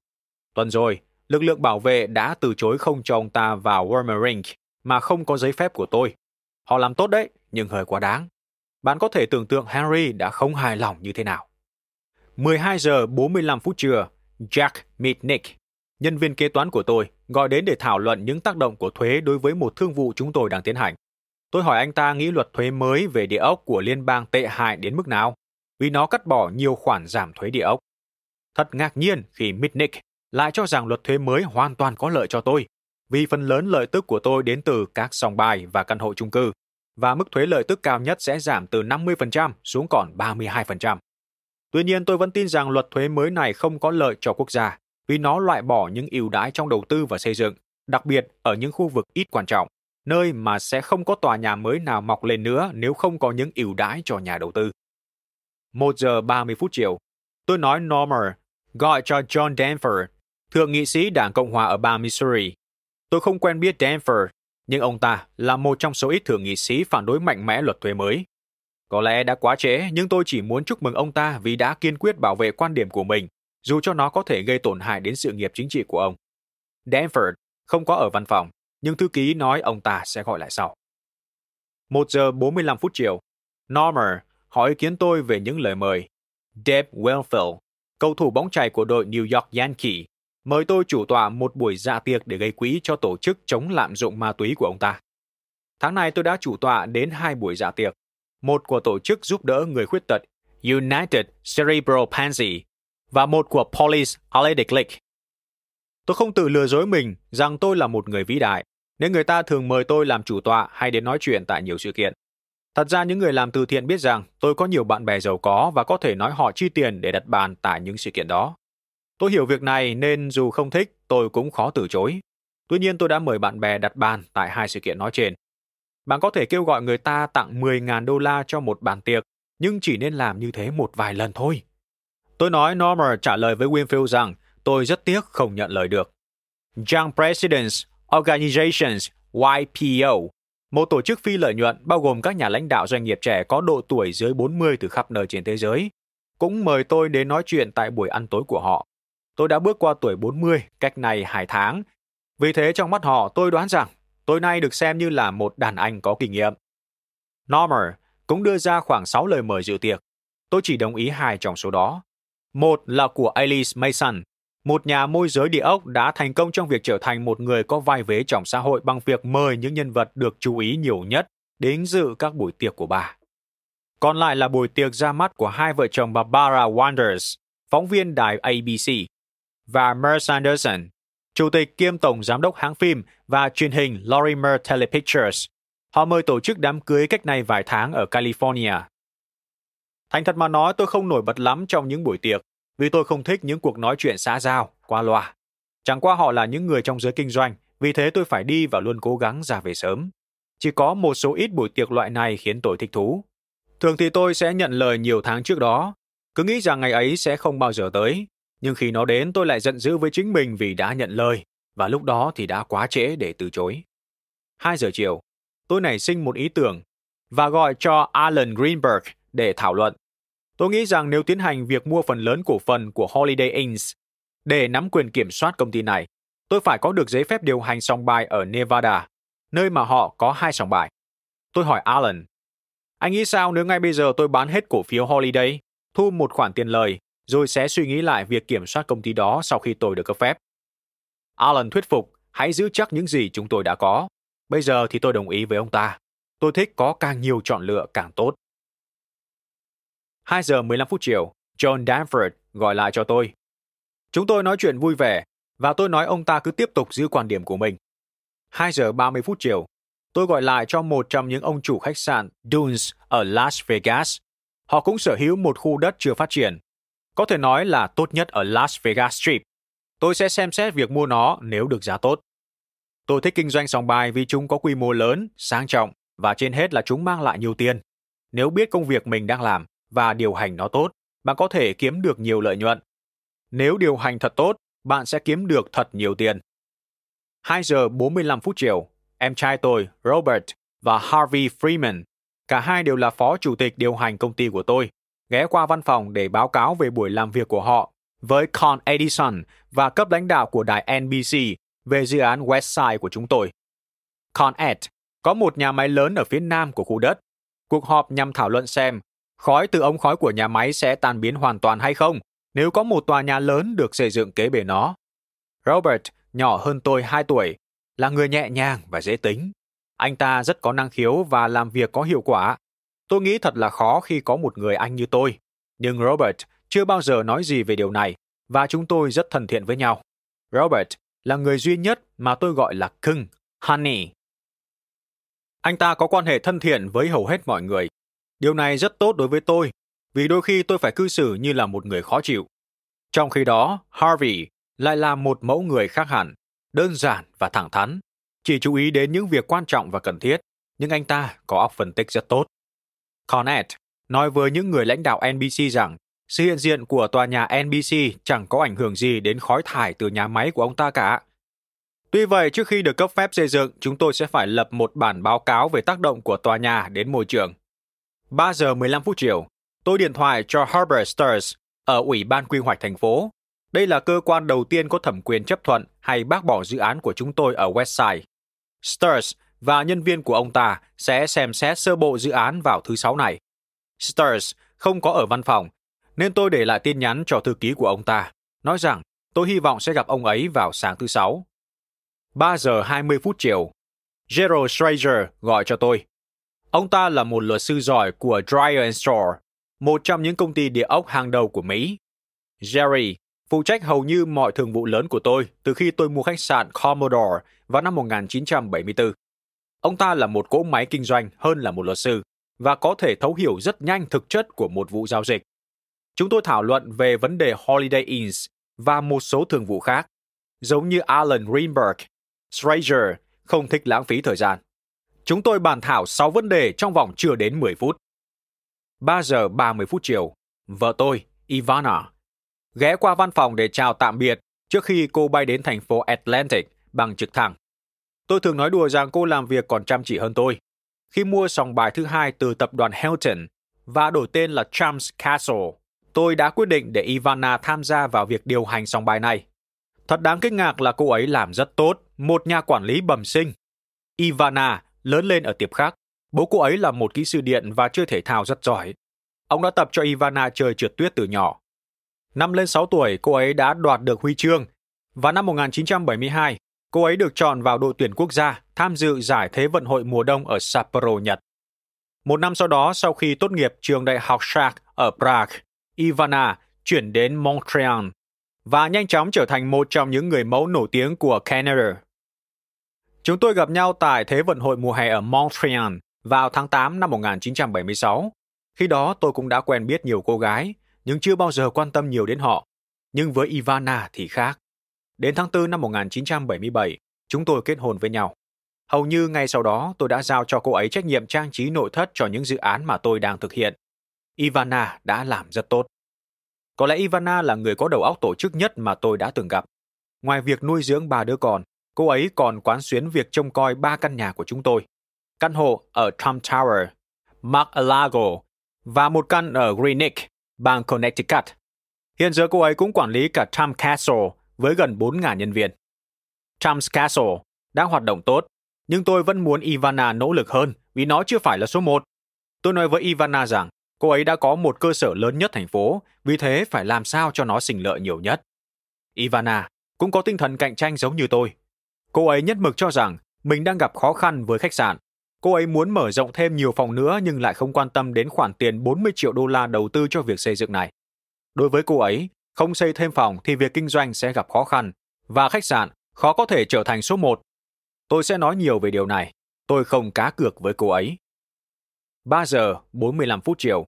Tuần rồi, lực lượng bảo vệ đã từ chối không cho ông ta vào Wormering mà không có giấy phép của tôi. Họ làm tốt đấy, nhưng hơi quá đáng. Bạn có thể tưởng tượng Harry đã không hài lòng như thế nào. 12 giờ 45 phút trưa, Jack meet Nick nhân viên kế toán của tôi, gọi đến để thảo luận những tác động của thuế đối với một thương vụ chúng tôi đang tiến hành. Tôi hỏi anh ta nghĩ luật thuế mới về địa ốc của liên bang tệ hại đến mức nào, vì nó cắt bỏ nhiều khoản giảm thuế địa ốc. Thật ngạc nhiên khi Mitnick lại cho rằng luật thuế mới hoàn toàn có lợi cho tôi, vì phần lớn lợi tức của tôi đến từ các sòng bài và căn hộ chung cư, và mức thuế lợi tức cao nhất sẽ giảm từ 50% xuống còn 32%. Tuy nhiên tôi vẫn tin rằng luật thuế mới này không có lợi cho quốc gia, vì nó loại bỏ những ưu đãi trong đầu tư và xây dựng, đặc biệt ở những khu vực ít quan trọng, nơi mà sẽ không có tòa nhà mới nào mọc lên nữa nếu không có những ưu đãi cho nhà đầu tư. 1 giờ 30 phút chiều, tôi nói Normer gọi cho John Danforth, thượng nghị sĩ Đảng Cộng hòa ở bang Missouri. Tôi không quen biết Danforth, nhưng ông ta là một trong số ít thượng nghị sĩ phản đối mạnh mẽ luật thuế mới. Có lẽ đã quá trễ, nhưng tôi chỉ muốn chúc mừng ông ta vì đã kiên quyết bảo vệ quan điểm của mình dù cho nó có thể gây tổn hại đến sự nghiệp chính trị của ông. Danforth không có ở văn phòng, nhưng thư ký nói ông ta sẽ gọi lại sau. 1 giờ 45 phút chiều, Normer hỏi ý kiến tôi về những lời mời. Deb Wellfield, cầu thủ bóng chày của đội New York Yankee, mời tôi chủ tọa một buổi dạ tiệc để gây quỹ cho tổ chức chống lạm dụng ma túy của ông ta. Tháng này tôi đã chủ tọa đến hai buổi dạ tiệc, một của tổ chức giúp đỡ người khuyết tật United Cerebral Palsy và một của Police Athletic League. Tôi không tự lừa dối mình rằng tôi là một người vĩ đại, nên người ta thường mời tôi làm chủ tọa hay đến nói chuyện tại nhiều sự kiện. Thật ra những người làm từ thiện biết rằng tôi có nhiều bạn bè giàu có và có thể nói họ chi tiền để đặt bàn tại những sự kiện đó. Tôi hiểu việc này nên dù không thích, tôi cũng khó từ chối. Tuy nhiên tôi đã mời bạn bè đặt bàn tại hai sự kiện nói trên. Bạn có thể kêu gọi người ta tặng 10.000 đô la cho một bàn tiệc, nhưng chỉ nên làm như thế một vài lần thôi. Tôi nói Normer trả lời với Winfield rằng tôi rất tiếc không nhận lời được. Young Presidents Organizations YPO, một tổ chức phi lợi nhuận bao gồm các nhà lãnh đạo doanh nghiệp trẻ có độ tuổi dưới 40 từ khắp nơi trên thế giới, cũng mời tôi đến nói chuyện tại buổi ăn tối của họ. Tôi đã bước qua tuổi 40 cách này hai tháng. Vì thế trong mắt họ tôi đoán rằng tôi nay được xem như là một đàn anh có kinh nghiệm. Normer cũng đưa ra khoảng 6 lời mời dự tiệc. Tôi chỉ đồng ý hai trong số đó. Một là của Alice Mason, một nhà môi giới địa ốc đã thành công trong việc trở thành một người có vai vế trong xã hội bằng việc mời những nhân vật được chú ý nhiều nhất đến dự các buổi tiệc của bà. Còn lại là buổi tiệc ra mắt của hai vợ chồng Barbara Wanders, phóng viên đài ABC, và Mer Sanderson, chủ tịch kiêm tổng giám đốc hãng phim và truyền hình Lorimer Telepictures. Họ mời tổ chức đám cưới cách này vài tháng ở California. Thành thật mà nói tôi không nổi bật lắm trong những buổi tiệc, vì tôi không thích những cuộc nói chuyện xã giao, qua loa. Chẳng qua họ là những người trong giới kinh doanh, vì thế tôi phải đi và luôn cố gắng ra về sớm. Chỉ có một số ít buổi tiệc loại này khiến tôi thích thú. Thường thì tôi sẽ nhận lời nhiều tháng trước đó, cứ nghĩ rằng ngày ấy sẽ không bao giờ tới. Nhưng khi nó đến tôi lại giận dữ với chính mình vì đã nhận lời, và lúc đó thì đã quá trễ để từ chối. 2 giờ chiều, tôi nảy sinh một ý tưởng và gọi cho Alan Greenberg để thảo luận. Tôi nghĩ rằng nếu tiến hành việc mua phần lớn cổ phần của Holiday Inns để nắm quyền kiểm soát công ty này, tôi phải có được giấy phép điều hành sòng bài ở Nevada, nơi mà họ có hai sòng bài. Tôi hỏi Alan, anh nghĩ sao nếu ngay bây giờ tôi bán hết cổ phiếu Holiday, thu một khoản tiền lời, rồi sẽ suy nghĩ lại việc kiểm soát công ty đó sau khi tôi được cấp phép? Alan thuyết phục, hãy giữ chắc những gì chúng tôi đã có. Bây giờ thì tôi đồng ý với ông ta. Tôi thích có càng nhiều chọn lựa càng tốt. 2 giờ 15 phút chiều, John Danford gọi lại cho tôi. Chúng tôi nói chuyện vui vẻ, và tôi nói ông ta cứ tiếp tục giữ quan điểm của mình. 2 giờ 30 phút chiều, tôi gọi lại cho một trong những ông chủ khách sạn Dunes ở Las Vegas. Họ cũng sở hữu một khu đất chưa phát triển. Có thể nói là tốt nhất ở Las Vegas Strip. Tôi sẽ xem xét việc mua nó nếu được giá tốt. Tôi thích kinh doanh sòng bài vì chúng có quy mô lớn, sang trọng và trên hết là chúng mang lại nhiều tiền. Nếu biết công việc mình đang làm và điều hành nó tốt, bạn có thể kiếm được nhiều lợi nhuận. Nếu điều hành thật tốt, bạn sẽ kiếm được thật nhiều tiền. 2 giờ 45 phút chiều, em trai tôi, Robert, và Harvey Freeman, cả hai đều là phó chủ tịch điều hành công ty của tôi, ghé qua văn phòng để báo cáo về buổi làm việc của họ với Con Edison và cấp lãnh đạo của đài NBC về dự án Westside của chúng tôi. Con Ed có một nhà máy lớn ở phía nam của khu đất. Cuộc họp nhằm thảo luận xem khói từ ống khói của nhà máy sẽ tan biến hoàn toàn hay không nếu có một tòa nhà lớn được xây dựng kế bên nó. Robert, nhỏ hơn tôi 2 tuổi, là người nhẹ nhàng và dễ tính. Anh ta rất có năng khiếu và làm việc có hiệu quả. Tôi nghĩ thật là khó khi có một người anh như tôi. Nhưng Robert chưa bao giờ nói gì về điều này và chúng tôi rất thân thiện với nhau. Robert là người duy nhất mà tôi gọi là cưng, Honey. Anh ta có quan hệ thân thiện với hầu hết mọi người. Điều này rất tốt đối với tôi, vì đôi khi tôi phải cư xử như là một người khó chịu. Trong khi đó, Harvey lại là một mẫu người khác hẳn, đơn giản và thẳng thắn, chỉ chú ý đến những việc quan trọng và cần thiết, nhưng anh ta có óc phân tích rất tốt. Cornette nói với những người lãnh đạo NBC rằng sự hiện diện của tòa nhà NBC chẳng có ảnh hưởng gì đến khói thải từ nhà máy của ông ta cả. Tuy vậy, trước khi được cấp phép xây dựng, chúng tôi sẽ phải lập một bản báo cáo về tác động của tòa nhà đến môi trường. 3 giờ 15 phút chiều, tôi điện thoại cho Herbert Sturz ở Ủy ban Quy hoạch thành phố. Đây là cơ quan đầu tiên có thẩm quyền chấp thuận hay bác bỏ dự án của chúng tôi ở Westside. Sturz và nhân viên của ông ta sẽ xem xét sơ bộ dự án vào thứ Sáu này. Sturz không có ở văn phòng, nên tôi để lại tin nhắn cho thư ký của ông ta, nói rằng tôi hy vọng sẽ gặp ông ấy vào sáng thứ Sáu. 3 giờ 20 phút chiều, Gerald Schrager gọi cho tôi. Ông ta là một luật sư giỏi của Dryer Store, một trong những công ty địa ốc hàng đầu của Mỹ. Jerry phụ trách hầu như mọi thường vụ lớn của tôi từ khi tôi mua khách sạn Commodore vào năm 1974. Ông ta là một cỗ máy kinh doanh hơn là một luật sư và có thể thấu hiểu rất nhanh thực chất của một vụ giao dịch. Chúng tôi thảo luận về vấn đề Holiday Inns và một số thường vụ khác, giống như Alan Greenberg, Stranger không thích lãng phí thời gian. Chúng tôi bàn thảo 6 vấn đề trong vòng chưa đến 10 phút. 3 giờ 30 phút chiều, vợ tôi, Ivana, ghé qua văn phòng để chào tạm biệt trước khi cô bay đến thành phố Atlantic bằng trực thăng. Tôi thường nói đùa rằng cô làm việc còn chăm chỉ hơn tôi. Khi mua sòng bài thứ hai từ tập đoàn Hilton và đổi tên là Trumps Castle, tôi đã quyết định để Ivana tham gia vào việc điều hành sòng bài này. Thật đáng kinh ngạc là cô ấy làm rất tốt, một nhà quản lý bẩm sinh. Ivana lớn lên ở tiệp khác. Bố cô ấy là một kỹ sư điện và chơi thể thao rất giỏi. Ông đã tập cho Ivana chơi trượt tuyết từ nhỏ. Năm lên 6 tuổi, cô ấy đã đoạt được huy chương. Và năm 1972, cô ấy được chọn vào đội tuyển quốc gia tham dự giải Thế vận hội mùa đông ở Sapporo, Nhật. Một năm sau đó, sau khi tốt nghiệp trường đại học Shark ở Prague, Ivana chuyển đến Montreal và nhanh chóng trở thành một trong những người mẫu nổi tiếng của Canada. Chúng tôi gặp nhau tại Thế vận hội mùa hè ở Montreal vào tháng 8 năm 1976. Khi đó tôi cũng đã quen biết nhiều cô gái, nhưng chưa bao giờ quan tâm nhiều đến họ. Nhưng với Ivana thì khác. Đến tháng 4 năm 1977, chúng tôi kết hôn với nhau. Hầu như ngay sau đó tôi đã giao cho cô ấy trách nhiệm trang trí nội thất cho những dự án mà tôi đang thực hiện. Ivana đã làm rất tốt. Có lẽ Ivana là người có đầu óc tổ chức nhất mà tôi đã từng gặp. Ngoài việc nuôi dưỡng ba đứa con, cô ấy còn quán xuyến việc trông coi ba căn nhà của chúng tôi. Căn hộ ở Trump Tower, Mar-a-Lago và một căn ở Greenock, bang Connecticut. Hiện giờ cô ấy cũng quản lý cả Trump Castle với gần 4.000 nhân viên. Trump's Castle đã hoạt động tốt, nhưng tôi vẫn muốn Ivana nỗ lực hơn vì nó chưa phải là số một. Tôi nói với Ivana rằng cô ấy đã có một cơ sở lớn nhất thành phố, vì thế phải làm sao cho nó sinh lợi nhiều nhất. Ivana cũng có tinh thần cạnh tranh giống như tôi. Cô ấy nhất mực cho rằng mình đang gặp khó khăn với khách sạn. Cô ấy muốn mở rộng thêm nhiều phòng nữa nhưng lại không quan tâm đến khoản tiền 40 triệu đô la đầu tư cho việc xây dựng này. Đối với cô ấy, không xây thêm phòng thì việc kinh doanh sẽ gặp khó khăn và khách sạn khó có thể trở thành số một. Tôi sẽ nói nhiều về điều này. Tôi không cá cược với cô ấy. 3 giờ 45 phút chiều.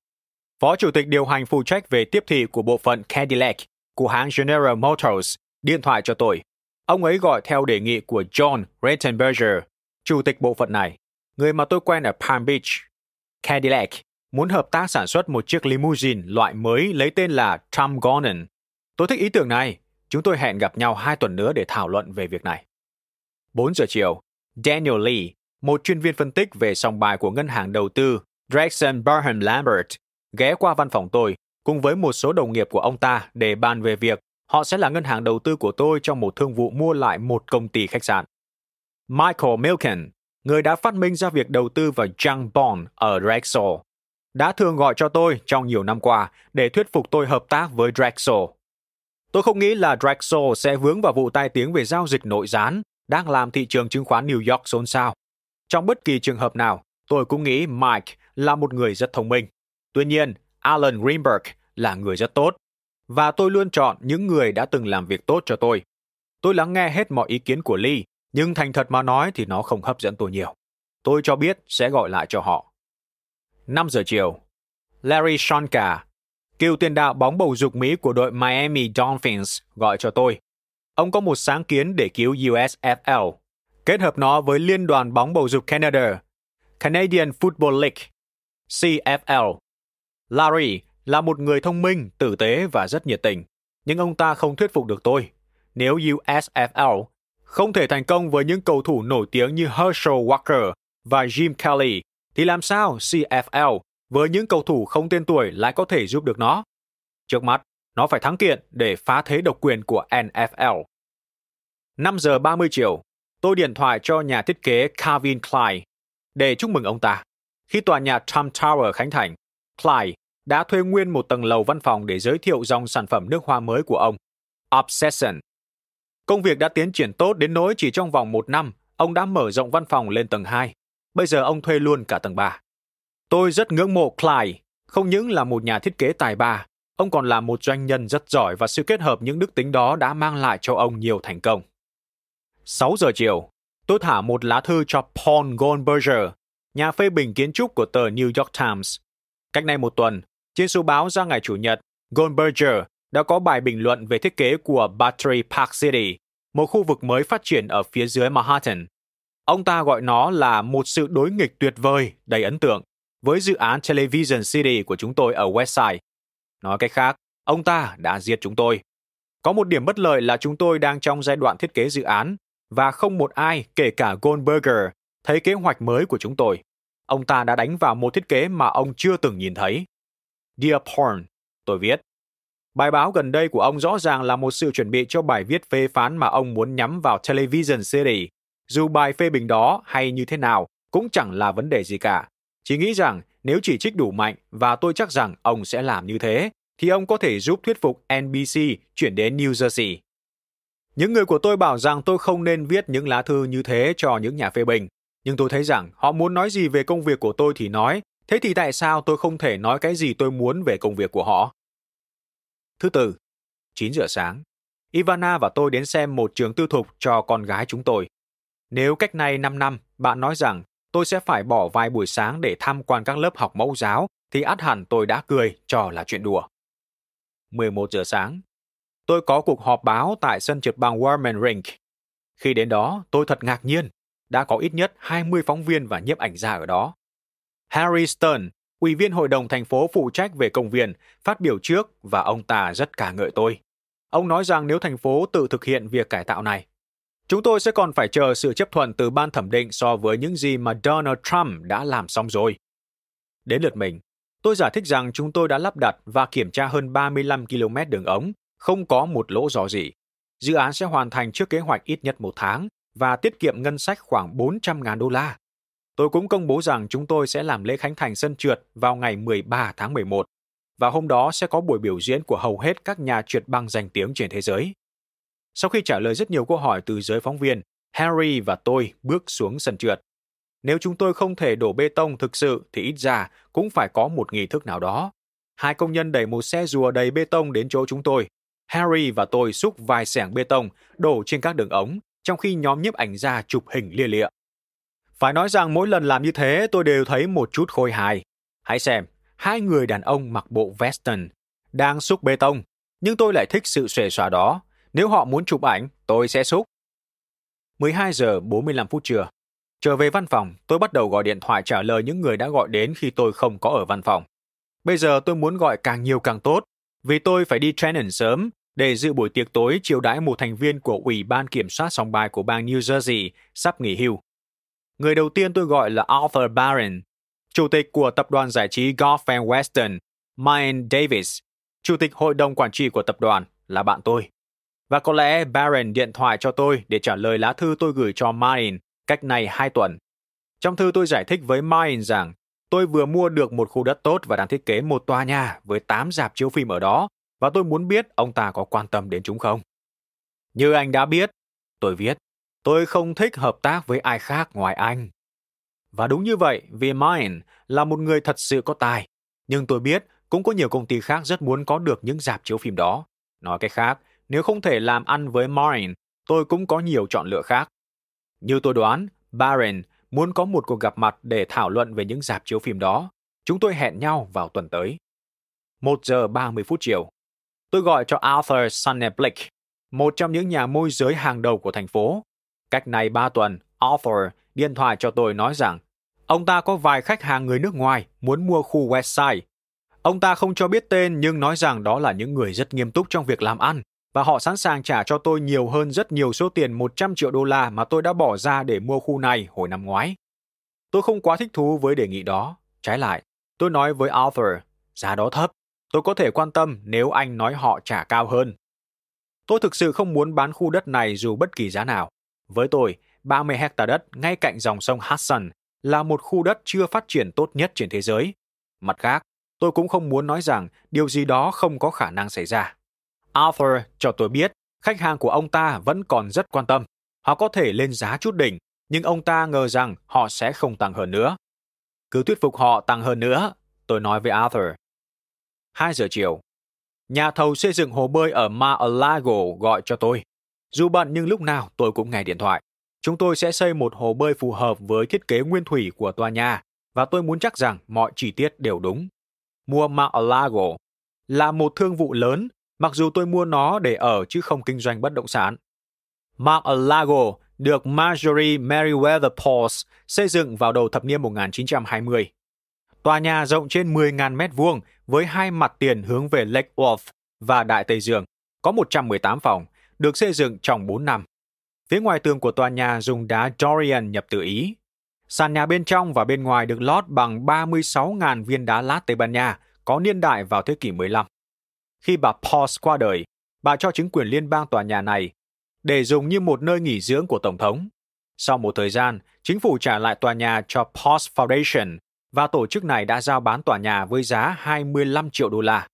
Phó Chủ tịch điều hành phụ trách về tiếp thị của bộ phận Cadillac của hãng General Motors điện thoại cho tôi. Ông ấy gọi theo đề nghị của John Rettenberger, chủ tịch bộ phận này, người mà tôi quen ở Palm Beach. Cadillac muốn hợp tác sản xuất một chiếc limousine loại mới lấy tên là Tom Gordon. Tôi thích ý tưởng này. Chúng tôi hẹn gặp nhau hai tuần nữa để thảo luận về việc này. 4 giờ chiều, Daniel Lee, một chuyên viên phân tích về sòng bài của ngân hàng đầu tư Drexel Barham Lambert, ghé qua văn phòng tôi cùng với một số đồng nghiệp của ông ta để bàn về việc họ sẽ là ngân hàng đầu tư của tôi trong một thương vụ mua lại một công ty khách sạn. Michael Milken, người đã phát minh ra việc đầu tư vào junk bond ở Drexel, đã thường gọi cho tôi trong nhiều năm qua để thuyết phục tôi hợp tác với Drexel. Tôi không nghĩ là Drexel sẽ vướng vào vụ tai tiếng về giao dịch nội gián đang làm thị trường chứng khoán New York xôn xao. Trong bất kỳ trường hợp nào, tôi cũng nghĩ Mike là một người rất thông minh. Tuy nhiên, Alan Greenberg là người rất tốt. Và tôi luôn chọn những người đã từng làm việc tốt cho tôi. Tôi lắng nghe hết mọi ý kiến của Lee, nhưng thành thật mà nói thì nó không hấp dẫn tôi nhiều. Tôi cho biết sẽ gọi lại cho họ. 5 giờ chiều, Larry Shonka, cựu tiền đạo bóng bầu dục Mỹ của đội Miami Dolphins, gọi cho tôi. Ông có một sáng kiến để cứu USFL, kết hợp nó với Liên đoàn bóng bầu dục Canada, Canadian Football League, CFL. Larry là một người thông minh, tử tế và rất nhiệt tình, nhưng ông ta không thuyết phục được tôi. Nếu USFL không thể thành công với những cầu thủ nổi tiếng như Herschel Walker và Jim Kelly, thì làm sao CFL với những cầu thủ không tên tuổi lại có thể giúp được nó? Trước mắt, nó phải thắng kiện để phá thế độc quyền của NFL. 5 giờ 30 chiều, tôi điện thoại cho nhà thiết kế Calvin Klein để chúc mừng ông ta. Khi tòa nhà Trump Tower khánh thành, Klein đã thuê nguyên một tầng lầu văn phòng để giới thiệu dòng sản phẩm nước hoa mới của ông, Obsession. Công việc đã tiến triển tốt đến nỗi chỉ trong vòng một năm, ông đã mở rộng văn phòng lên tầng 2. Bây giờ ông thuê luôn cả tầng 3. Tôi rất ngưỡng mộ Clyde, không những là một nhà thiết kế tài ba, ông còn là một doanh nhân rất giỏi và sự kết hợp những đức tính đó đã mang lại cho ông nhiều thành công. 6 giờ chiều, tôi thả một lá thư cho Paul Goldberger, nhà phê bình kiến trúc của tờ New York Times. Cách đây một tuần, trên số báo ra ngày Chủ nhật, Goldberger đã có bài bình luận về thiết kế của Battery Park City, một khu vực mới phát triển ở phía dưới Manhattan. Ông ta gọi nó là một sự đối nghịch tuyệt vời, đầy ấn tượng, với dự án Television City của chúng tôi ở Westside. Nói cách khác, ông ta đã giết chúng tôi. Có một điểm bất lợi là chúng tôi đang trong giai đoạn thiết kế dự án và không một ai, kể cả Goldberger, thấy kế hoạch mới của chúng tôi. Ông ta đã đánh vào một thiết kế mà ông chưa từng nhìn thấy. Dear Porn, tôi viết. Bài báo gần đây của ông rõ ràng là một sự chuẩn bị cho bài viết phê phán mà ông muốn nhắm vào Television City. Dù bài phê bình đó hay như thế nào, cũng chẳng là vấn đề gì cả. Chỉ nghĩ rằng nếu chỉ trích đủ mạnh và tôi chắc rằng ông sẽ làm như thế, thì ông có thể giúp thuyết phục NBC chuyển đến New Jersey. Những người của tôi bảo rằng tôi không nên viết những lá thư như thế cho những nhà phê bình, nhưng tôi thấy rằng họ muốn nói gì về công việc của tôi thì nói, Thế thì tại sao tôi không thể nói cái gì tôi muốn về công việc của họ? Thứ tư, 9 giờ sáng, Ivana và tôi đến xem một trường tư thục cho con gái chúng tôi. Nếu cách này 5 năm, bạn nói rằng tôi sẽ phải bỏ vài buổi sáng để tham quan các lớp học mẫu giáo, thì át hẳn tôi đã cười cho là chuyện đùa. 11 giờ sáng, tôi có cuộc họp báo tại sân trượt băng Warman Rink. Khi đến đó, tôi thật ngạc nhiên. Đã có ít nhất 20 phóng viên và nhiếp ảnh gia ở đó. Harry Stern, Ủy viên Hội đồng thành phố phụ trách về công viên, phát biểu trước và ông ta rất ca ngợi tôi. Ông nói rằng nếu thành phố tự thực hiện việc cải tạo này, chúng tôi sẽ còn phải chờ sự chấp thuận từ ban thẩm định so với những gì mà Donald Trump đã làm xong rồi. Đến lượt mình, tôi giải thích rằng chúng tôi đã lắp đặt và kiểm tra hơn 35 km đường ống, không có một lỗ rò gì. Dự án sẽ hoàn thành trước kế hoạch ít nhất một tháng và tiết kiệm ngân sách khoảng 400.000 đô la. Tôi cũng công bố rằng chúng tôi sẽ làm lễ khánh thành sân trượt vào ngày 13 tháng 11 và hôm đó sẽ có buổi biểu diễn của hầu hết các nhà trượt băng danh tiếng trên thế giới. Sau khi trả lời rất nhiều câu hỏi từ giới phóng viên, Harry và tôi bước xuống sân trượt. Nếu chúng tôi không thể đổ bê tông thực sự thì ít ra cũng phải có một nghi thức nào đó. Hai công nhân đẩy một xe rùa đầy bê tông đến chỗ chúng tôi. Harry và tôi xúc vài xẻng bê tông đổ trên các đường ống, trong khi nhóm nhiếp ảnh ra chụp hình lia lịa. Phải nói rằng mỗi lần làm như thế tôi đều thấy một chút khôi hài. Hãy xem, hai người đàn ông mặc bộ western đang xúc bê tông, nhưng tôi lại thích sự xuề xòa đó. Nếu họ muốn chụp ảnh, tôi sẽ xúc. 12 giờ 45 phút trưa. Trở về văn phòng, tôi bắt đầu gọi điện thoại trả lời những người đã gọi đến khi tôi không có ở văn phòng. Bây giờ tôi muốn gọi càng nhiều càng tốt, vì tôi phải đi training sớm để dự buổi tiệc tối chiêu đãi một thành viên của Ủy ban Kiểm soát sòng bài của bang New Jersey sắp nghỉ hưu. Người đầu tiên tôi gọi là Arthur Barron, chủ tịch của tập đoàn giải trí Golf and Western, Mayan Davis, chủ tịch hội đồng quản trị của tập đoàn, là bạn tôi. Và có lẽ Barron điện thoại cho tôi để trả lời lá thư tôi gửi cho Mayan cách này hai tuần. Trong thư tôi giải thích với Mayan rằng tôi vừa mua được một khu đất tốt và đang thiết kế một tòa nhà với 8 dạp chiếu phim ở đó và tôi muốn biết ông ta có quan tâm đến chúng không. Như anh đã biết, tôi viết, tôi không thích hợp tác với ai khác ngoài anh. Và đúng như vậy, vì Mine là một người thật sự có tài. Nhưng tôi biết cũng có nhiều công ty khác rất muốn có được những dạp chiếu phim đó. Nói cách khác, nếu không thể làm ăn với Mine, tôi cũng có nhiều chọn lựa khác. Như tôi đoán, Barron muốn có một cuộc gặp mặt để thảo luận về những dạp chiếu phim đó. Chúng tôi hẹn nhau vào tuần tới. 1 giờ 30 phút chiều. Tôi gọi cho Arthur Sunneblick, một trong những nhà môi giới hàng đầu của thành phố. Cách này 3 tuần, Arthur điện thoại cho tôi nói rằng ông ta có vài khách hàng người nước ngoài muốn mua khu Westside. Ông ta không cho biết tên nhưng nói rằng đó là những người rất nghiêm túc trong việc làm ăn và họ sẵn sàng trả cho tôi nhiều hơn rất nhiều số tiền 100 triệu đô la mà tôi đã bỏ ra để mua khu này hồi năm ngoái. Tôi không quá thích thú với đề nghị đó. Trái lại, tôi nói với Arthur, giá đó thấp, tôi có thể quan tâm nếu anh nói họ trả cao hơn. Tôi thực sự không muốn bán khu đất này dù bất kỳ giá nào. Với tôi, 30 hecta đất ngay cạnh dòng sông Hudson là một khu đất chưa phát triển tốt nhất trên thế giới. Mặt khác, tôi cũng không muốn nói rằng điều gì đó không có khả năng xảy ra. Arthur cho tôi biết khách hàng của ông ta vẫn còn rất quan tâm. Họ có thể lên giá chút đỉnh, nhưng ông ta ngờ rằng họ sẽ không tăng hơn nữa. Cứ thuyết phục họ tăng hơn nữa, tôi nói với Arthur. 2 giờ chiều, nhà thầu xây dựng hồ bơi ở Mar-a-Lago gọi cho tôi. Dù bận nhưng lúc nào tôi cũng nghe điện thoại. Chúng tôi sẽ xây một hồ bơi phù hợp với thiết kế nguyên thủy của tòa nhà và tôi muốn chắc rằng mọi chi tiết đều đúng. Mua Mar-a-Lago là một thương vụ lớn, mặc dù tôi mua nó để ở chứ không kinh doanh bất động sản. Mar-a-Lago được Marjorie Meriwether Pauls xây dựng vào đầu thập niên 1920. Tòa nhà rộng trên 10.000 mét vuông với hai mặt tiền hướng về Lake Worth và Đại Tây Dương, có 118 phòng, được xây dựng trong 4 năm. Phía ngoài tường của tòa nhà dùng đá Dorian nhập từ Ý. Sàn nhà bên trong và bên ngoài được lót bằng 36.000 viên đá lát Tây Ban Nha, có niên đại vào thế kỷ 15. Khi bà Pauls qua đời, bà cho chính quyền liên bang tòa nhà này để dùng như một nơi nghỉ dưỡng của Tổng thống. Sau một thời gian, chính phủ trả lại tòa nhà cho Pauls Foundation và tổ chức này đã giao bán tòa nhà với giá 25 triệu đô la.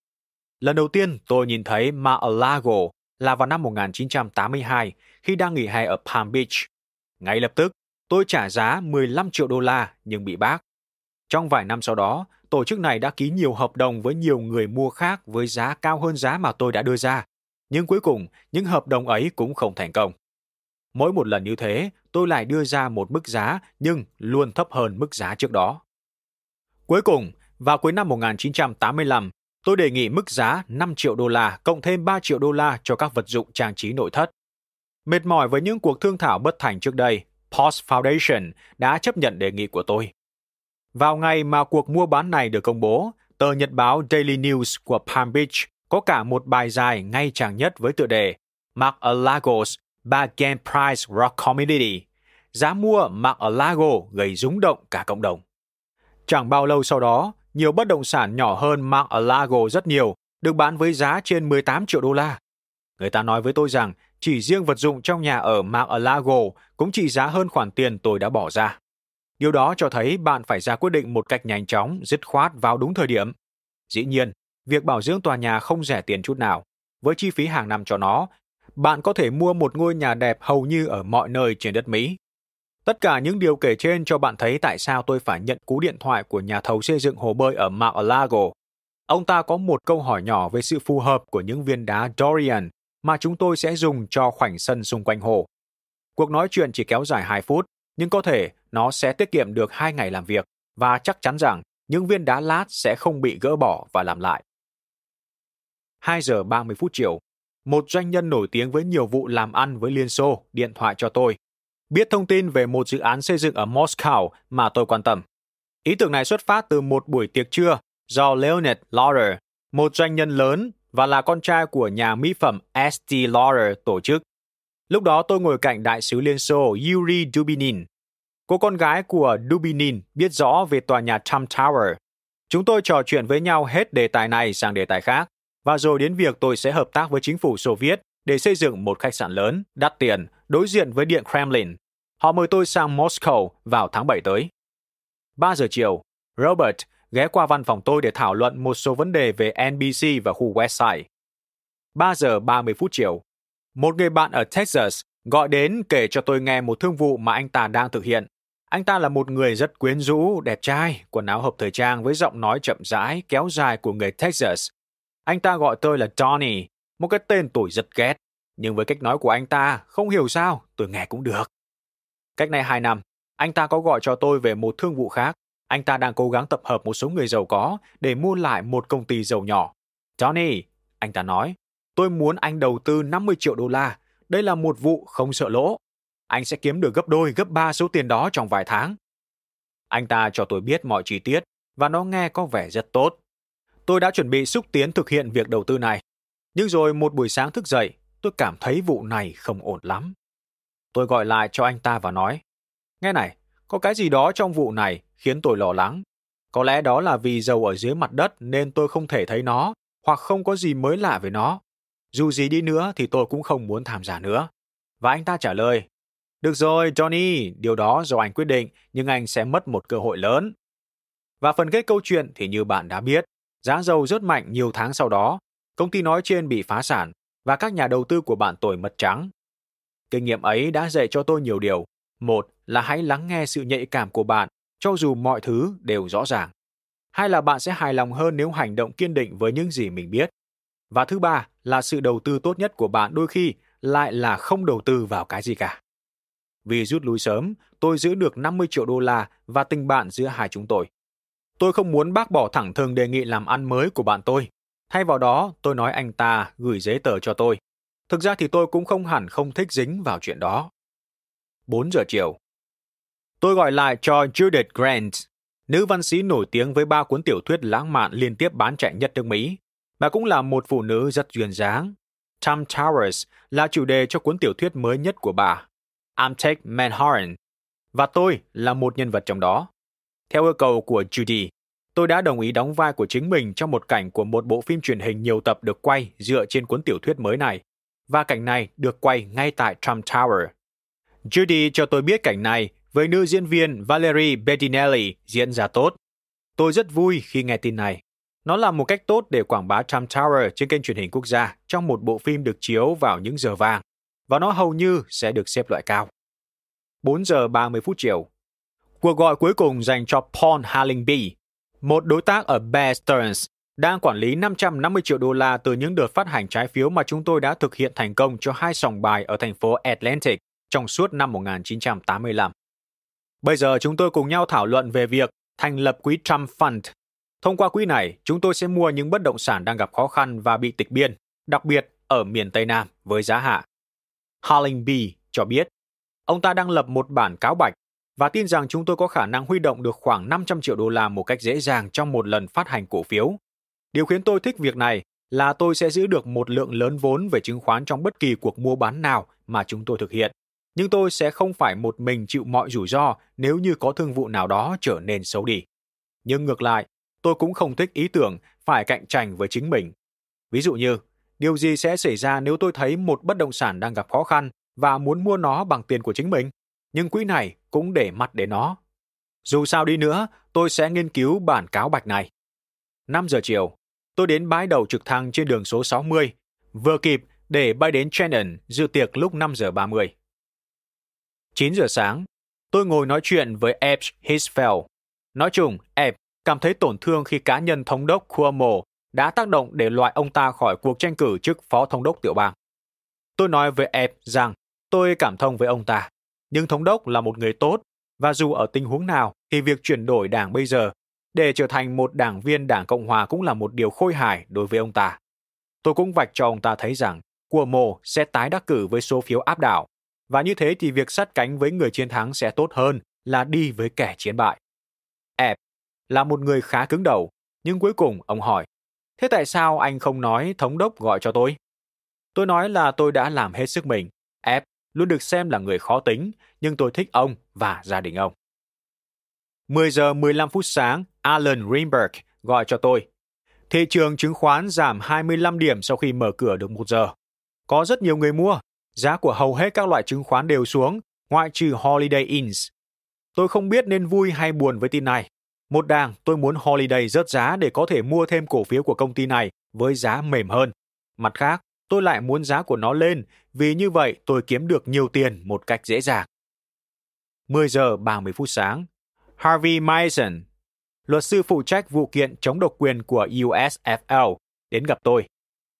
Lần đầu tiên tôi nhìn thấy Mar-a-Lago là vào năm 1982 khi đang nghỉ hè ở Palm Beach. Ngay lập tức, tôi trả giá 15 triệu đô la nhưng bị bác. Trong vài năm sau đó, tổ chức này đã ký nhiều hợp đồng với nhiều người mua khác với giá cao hơn giá mà tôi đã đưa ra. Nhưng cuối cùng, những hợp đồng ấy cũng không thành công. Mỗi một lần như thế, tôi lại đưa ra một mức giá nhưng luôn thấp hơn mức giá trước đó. Cuối cùng, vào cuối năm 1985, tôi đề nghị mức giá 5 triệu đô la cộng thêm 3 triệu đô la cho các vật dụng trang trí nội thất. Mệt mỏi với những cuộc thương thảo bất thành trước đây, Post Foundation đã chấp nhận đề nghị của tôi. Vào ngày mà cuộc mua bán này được công bố, tờ nhật báo Daily News của Palm Beach có cả một bài dài ngay chàng nhất với tựa đề Mark a Lagos Bargain Price Rock Community. Giá mua Mark a Lago gây rúng động cả cộng đồng. Chẳng bao lâu sau đó, nhiều bất động sản nhỏ hơn Mar-a-Lago rất nhiều, được bán với giá trên 18 triệu đô la. Người ta nói với tôi rằng chỉ riêng vật dụng trong nhà ở Mar-a-Lago cũng trị giá hơn khoản tiền tôi đã bỏ ra. Điều đó cho thấy bạn phải ra quyết định một cách nhanh chóng, dứt khoát vào đúng thời điểm. Dĩ nhiên, việc bảo dưỡng tòa nhà không rẻ tiền chút nào. Với chi phí hàng năm cho nó, bạn có thể mua một ngôi nhà đẹp hầu như ở mọi nơi trên đất Mỹ. Tất cả những điều kể trên cho bạn thấy tại sao tôi phải nhận cú điện thoại của nhà thầu xây dựng hồ bơi ở Mar-a-Lago. Ông ta có một câu hỏi nhỏ về sự phù hợp của những viên đá Dorian mà chúng tôi sẽ dùng cho khoảnh sân xung quanh hồ. Cuộc nói chuyện chỉ kéo dài 2 phút, nhưng có thể nó sẽ tiết kiệm được 2 ngày làm việc và chắc chắn rằng những viên đá lát sẽ không bị gỡ bỏ và làm lại. 2 giờ 30 phút chiều, một doanh nhân nổi tiếng với nhiều vụ làm ăn với Liên Xô điện thoại cho tôi. Biết thông tin về một dự án xây dựng ở Moscow mà tôi quan tâm. Ý tưởng này xuất phát từ một buổi tiệc trưa do Leonid Lauder, một doanh nhân lớn và là con trai của nhà mỹ phẩm S.T. Lauder tổ chức. Lúc đó tôi ngồi cạnh đại sứ Liên Xô Yuri Dubinin. Cô con gái của Dubinin biết rõ về tòa nhà Trump Tower. Chúng tôi trò chuyện với nhau hết đề tài này sang đề tài khác, và rồi đến việc tôi sẽ hợp tác với chính phủ Xô Viết để xây dựng một khách sạn lớn, đắt tiền, đối diện với Điện Kremlin. Họ mời tôi sang Moscow vào tháng 7 tới. 3 giờ chiều, Robert ghé qua văn phòng tôi để thảo luận một số vấn đề về NBC và khu Westside. 3 giờ 30 phút chiều, một người bạn ở Texas gọi đến kể cho tôi nghe một thương vụ mà anh ta đang thực hiện. Anh ta là một người rất quyến rũ, đẹp trai, quần áo hợp thời trang với giọng nói chậm rãi, kéo dài của người Texas. Anh ta gọi tôi là Donnie một cái tên tôi rất ghét. Nhưng với cách nói của anh ta, không hiểu sao, tôi nghe cũng được. Cách này hai năm, anh ta có gọi cho tôi về một thương vụ khác. Anh ta đang cố gắng tập hợp một số người giàu có để mua lại một công ty giàu nhỏ. Johnny, anh ta nói, tôi muốn anh đầu tư 50 triệu đô la. Đây là một vụ không sợ lỗ. Anh sẽ kiếm được gấp đôi, gấp ba số tiền đó trong vài tháng. Anh ta cho tôi biết mọi chi tiết và nó nghe có vẻ rất tốt. Tôi đã chuẩn bị xúc tiến thực hiện việc đầu tư này. Nhưng rồi một buổi sáng thức dậy, tôi cảm thấy vụ này không ổn lắm. Tôi gọi lại cho anh ta và nói, nghe này, có cái gì đó trong vụ này khiến tôi lo lắng. Có lẽ đó là vì dầu ở dưới mặt đất nên tôi không thể thấy nó, hoặc không có gì mới lạ về nó. Dù gì đi nữa thì tôi cũng không muốn tham gia nữa. Và anh ta trả lời, được rồi, Johnny, điều đó do anh quyết định, nhưng anh sẽ mất một cơ hội lớn. Và phần kết câu chuyện thì như bạn đã biết, giá dầu rất mạnh nhiều tháng sau đó, công ty nói trên bị phá sản và các nhà đầu tư của bạn tồi mất trắng. Kinh nghiệm ấy đã dạy cho tôi nhiều điều. Một là hãy lắng nghe sự nhạy cảm của bạn, cho dù mọi thứ đều rõ ràng. Hai là bạn sẽ hài lòng hơn nếu hành động kiên định với những gì mình biết. Và thứ ba là sự đầu tư tốt nhất của bạn đôi khi lại là không đầu tư vào cái gì cả. Vì rút lui sớm, tôi giữ được 50 triệu đô la và tình bạn giữa hai chúng tôi. Tôi không muốn bác bỏ thẳng thừng đề nghị làm ăn mới của bạn tôi. Thay vào đó, tôi nói anh ta gửi giấy tờ cho tôi. Thực ra thì tôi cũng không hẳn không thích dính vào chuyện đó. 4 giờ chiều. Tôi gọi lại cho Judith Grant, nữ văn sĩ nổi tiếng với ba cuốn tiểu thuyết lãng mạn liên tiếp bán chạy nhất nước Mỹ. Bà cũng là một phụ nữ rất duyên dáng. Tom Towers là chủ đề cho cuốn tiểu thuyết mới nhất của bà, Amtech Manhattan, và tôi là một nhân vật trong đó. Theo yêu cầu của Judy, tôi đã đồng ý đóng vai của chính mình trong một cảnh của một bộ phim truyền hình nhiều tập được quay dựa trên cuốn tiểu thuyết mới này, và cảnh này được quay ngay tại Trump Tower. Judy cho tôi biết cảnh này với nữ diễn viên Valerie Bedinelli diễn ra tốt. Tôi rất vui khi nghe tin này. Nó là một cách tốt để quảng bá Trump Tower trên kênh truyền hình quốc gia trong một bộ phim được chiếu vào những giờ vàng, và nó hầu như sẽ được xếp loại cao. 4 giờ 30 phút chiều. Cuộc gọi cuối cùng dành cho Paul Hallingby, một đối tác ở Bear Stearns, đang quản lý 550 triệu đô la từ những đợt phát hành trái phiếu mà chúng tôi đã thực hiện thành công cho hai sòng bài ở thành phố Atlantic trong suốt năm 1985. Bây giờ chúng tôi cùng nhau thảo luận về việc thành lập quỹ Trump Fund. Thông qua quỹ này, chúng tôi sẽ mua những bất động sản đang gặp khó khăn và bị tịch biên, đặc biệt ở miền Tây Nam với giá hạ. Hallingby cho biết, ông ta đang lập một bản cáo bạch và tin rằng chúng tôi có khả năng huy động được khoảng 500 triệu đô la một cách dễ dàng trong một lần phát hành cổ phiếu. Điều khiến tôi thích việc này là tôi sẽ giữ được một lượng lớn vốn về chứng khoán trong bất kỳ cuộc mua bán nào mà chúng tôi thực hiện. Nhưng tôi sẽ không phải một mình chịu mọi rủi ro nếu như có thương vụ nào đó trở nên xấu đi. Nhưng ngược lại, tôi cũng không thích ý tưởng phải cạnh tranh với chính mình. Ví dụ như, điều gì sẽ xảy ra nếu tôi thấy một bất động sản đang gặp khó khăn và muốn mua nó bằng tiền của chính mình? Nhưng quỹ này cũng để mặt để nó. Dù sao đi nữa, tôi sẽ nghiên cứu bản cáo bạch này. 5 giờ chiều, tôi đến bãi đầu trực thăng trên đường số 60, vừa kịp để bay đến Shannon dự tiệc lúc 5 giờ 30. 9 giờ sáng, tôi ngồi nói chuyện với Epps Hisfeld. Nói chung, Epps cảm thấy tổn thương khi cá nhân thống đốc Cuomo đã tác động để loại ông ta khỏi cuộc tranh cử chức phó thống đốc tiểu bang. Tôi nói với Epps rằng tôi cảm thông với ông ta, nhưng thống đốc là một người tốt và dù ở tình huống nào thì việc chuyển đổi đảng bây giờ để trở thành một đảng viên đảng Cộng Hòa cũng là một điều khôi hài đối với ông ta. Tôi cũng vạch cho ông ta thấy rằng Cuomo sẽ tái đắc cử với số phiếu áp đảo và như thế thì việc sát cánh với người chiến thắng sẽ tốt hơn là đi với kẻ chiến bại. Ebb là một người khá cứng đầu, nhưng cuối cùng ông hỏi, thế tại sao anh không nói thống đốc gọi cho tôi? Tôi nói là tôi đã làm hết sức mình. Ebb luôn được xem là người khó tính, nhưng tôi thích ông và gia đình ông. 10 giờ 15 phút sáng, Alan Greenberg gọi cho tôi. Thị trường chứng khoán giảm 25 điểm sau khi mở cửa được một giờ. Có rất nhiều người mua, giá của hầu hết các loại chứng khoán đều xuống, ngoại trừ Holiday Inns. Tôi không biết nên vui hay buồn với tin này. Một đàng, tôi muốn Holiday rớt giá để có thể mua thêm cổ phiếu của công ty này với giá mềm hơn. Mặt khác, tôi lại muốn giá của nó lên vì như vậy tôi kiếm được nhiều tiền một cách dễ dàng. 10 giờ 30 phút sáng, Harvey Mason, luật sư phụ trách vụ kiện chống độc quyền của USFL, đến gặp tôi.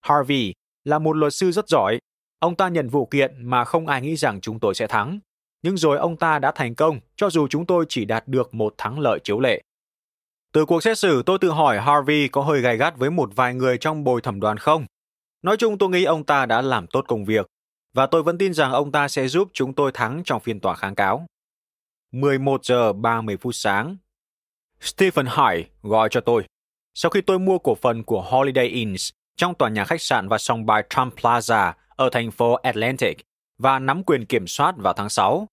Harvey là một luật sư rất giỏi Ông ta nhận vụ kiện mà không ai nghĩ rằng chúng tôi sẽ thắng. Nhưng rồi ông ta đã thành công cho dù chúng tôi chỉ đạt được một thắng lợi chiếu lệ. Từ cuộc xét xử, tôi tự hỏi Harvey có hơi gay gắt với một vài người trong bồi thẩm đoàn không? Nói chung tôi nghĩ ông ta đã làm tốt công việc, và tôi vẫn tin rằng ông ta sẽ giúp chúng tôi thắng trong phiên tòa kháng cáo. 11 giờ 30 phút sáng. Stephen Hải gọi cho tôi. Sau khi tôi mua cổ phần của Holiday Inns trong tòa nhà khách sạn và sòng bài Trump Plaza ở thành phố Atlantic và nắm quyền kiểm soát vào tháng 6.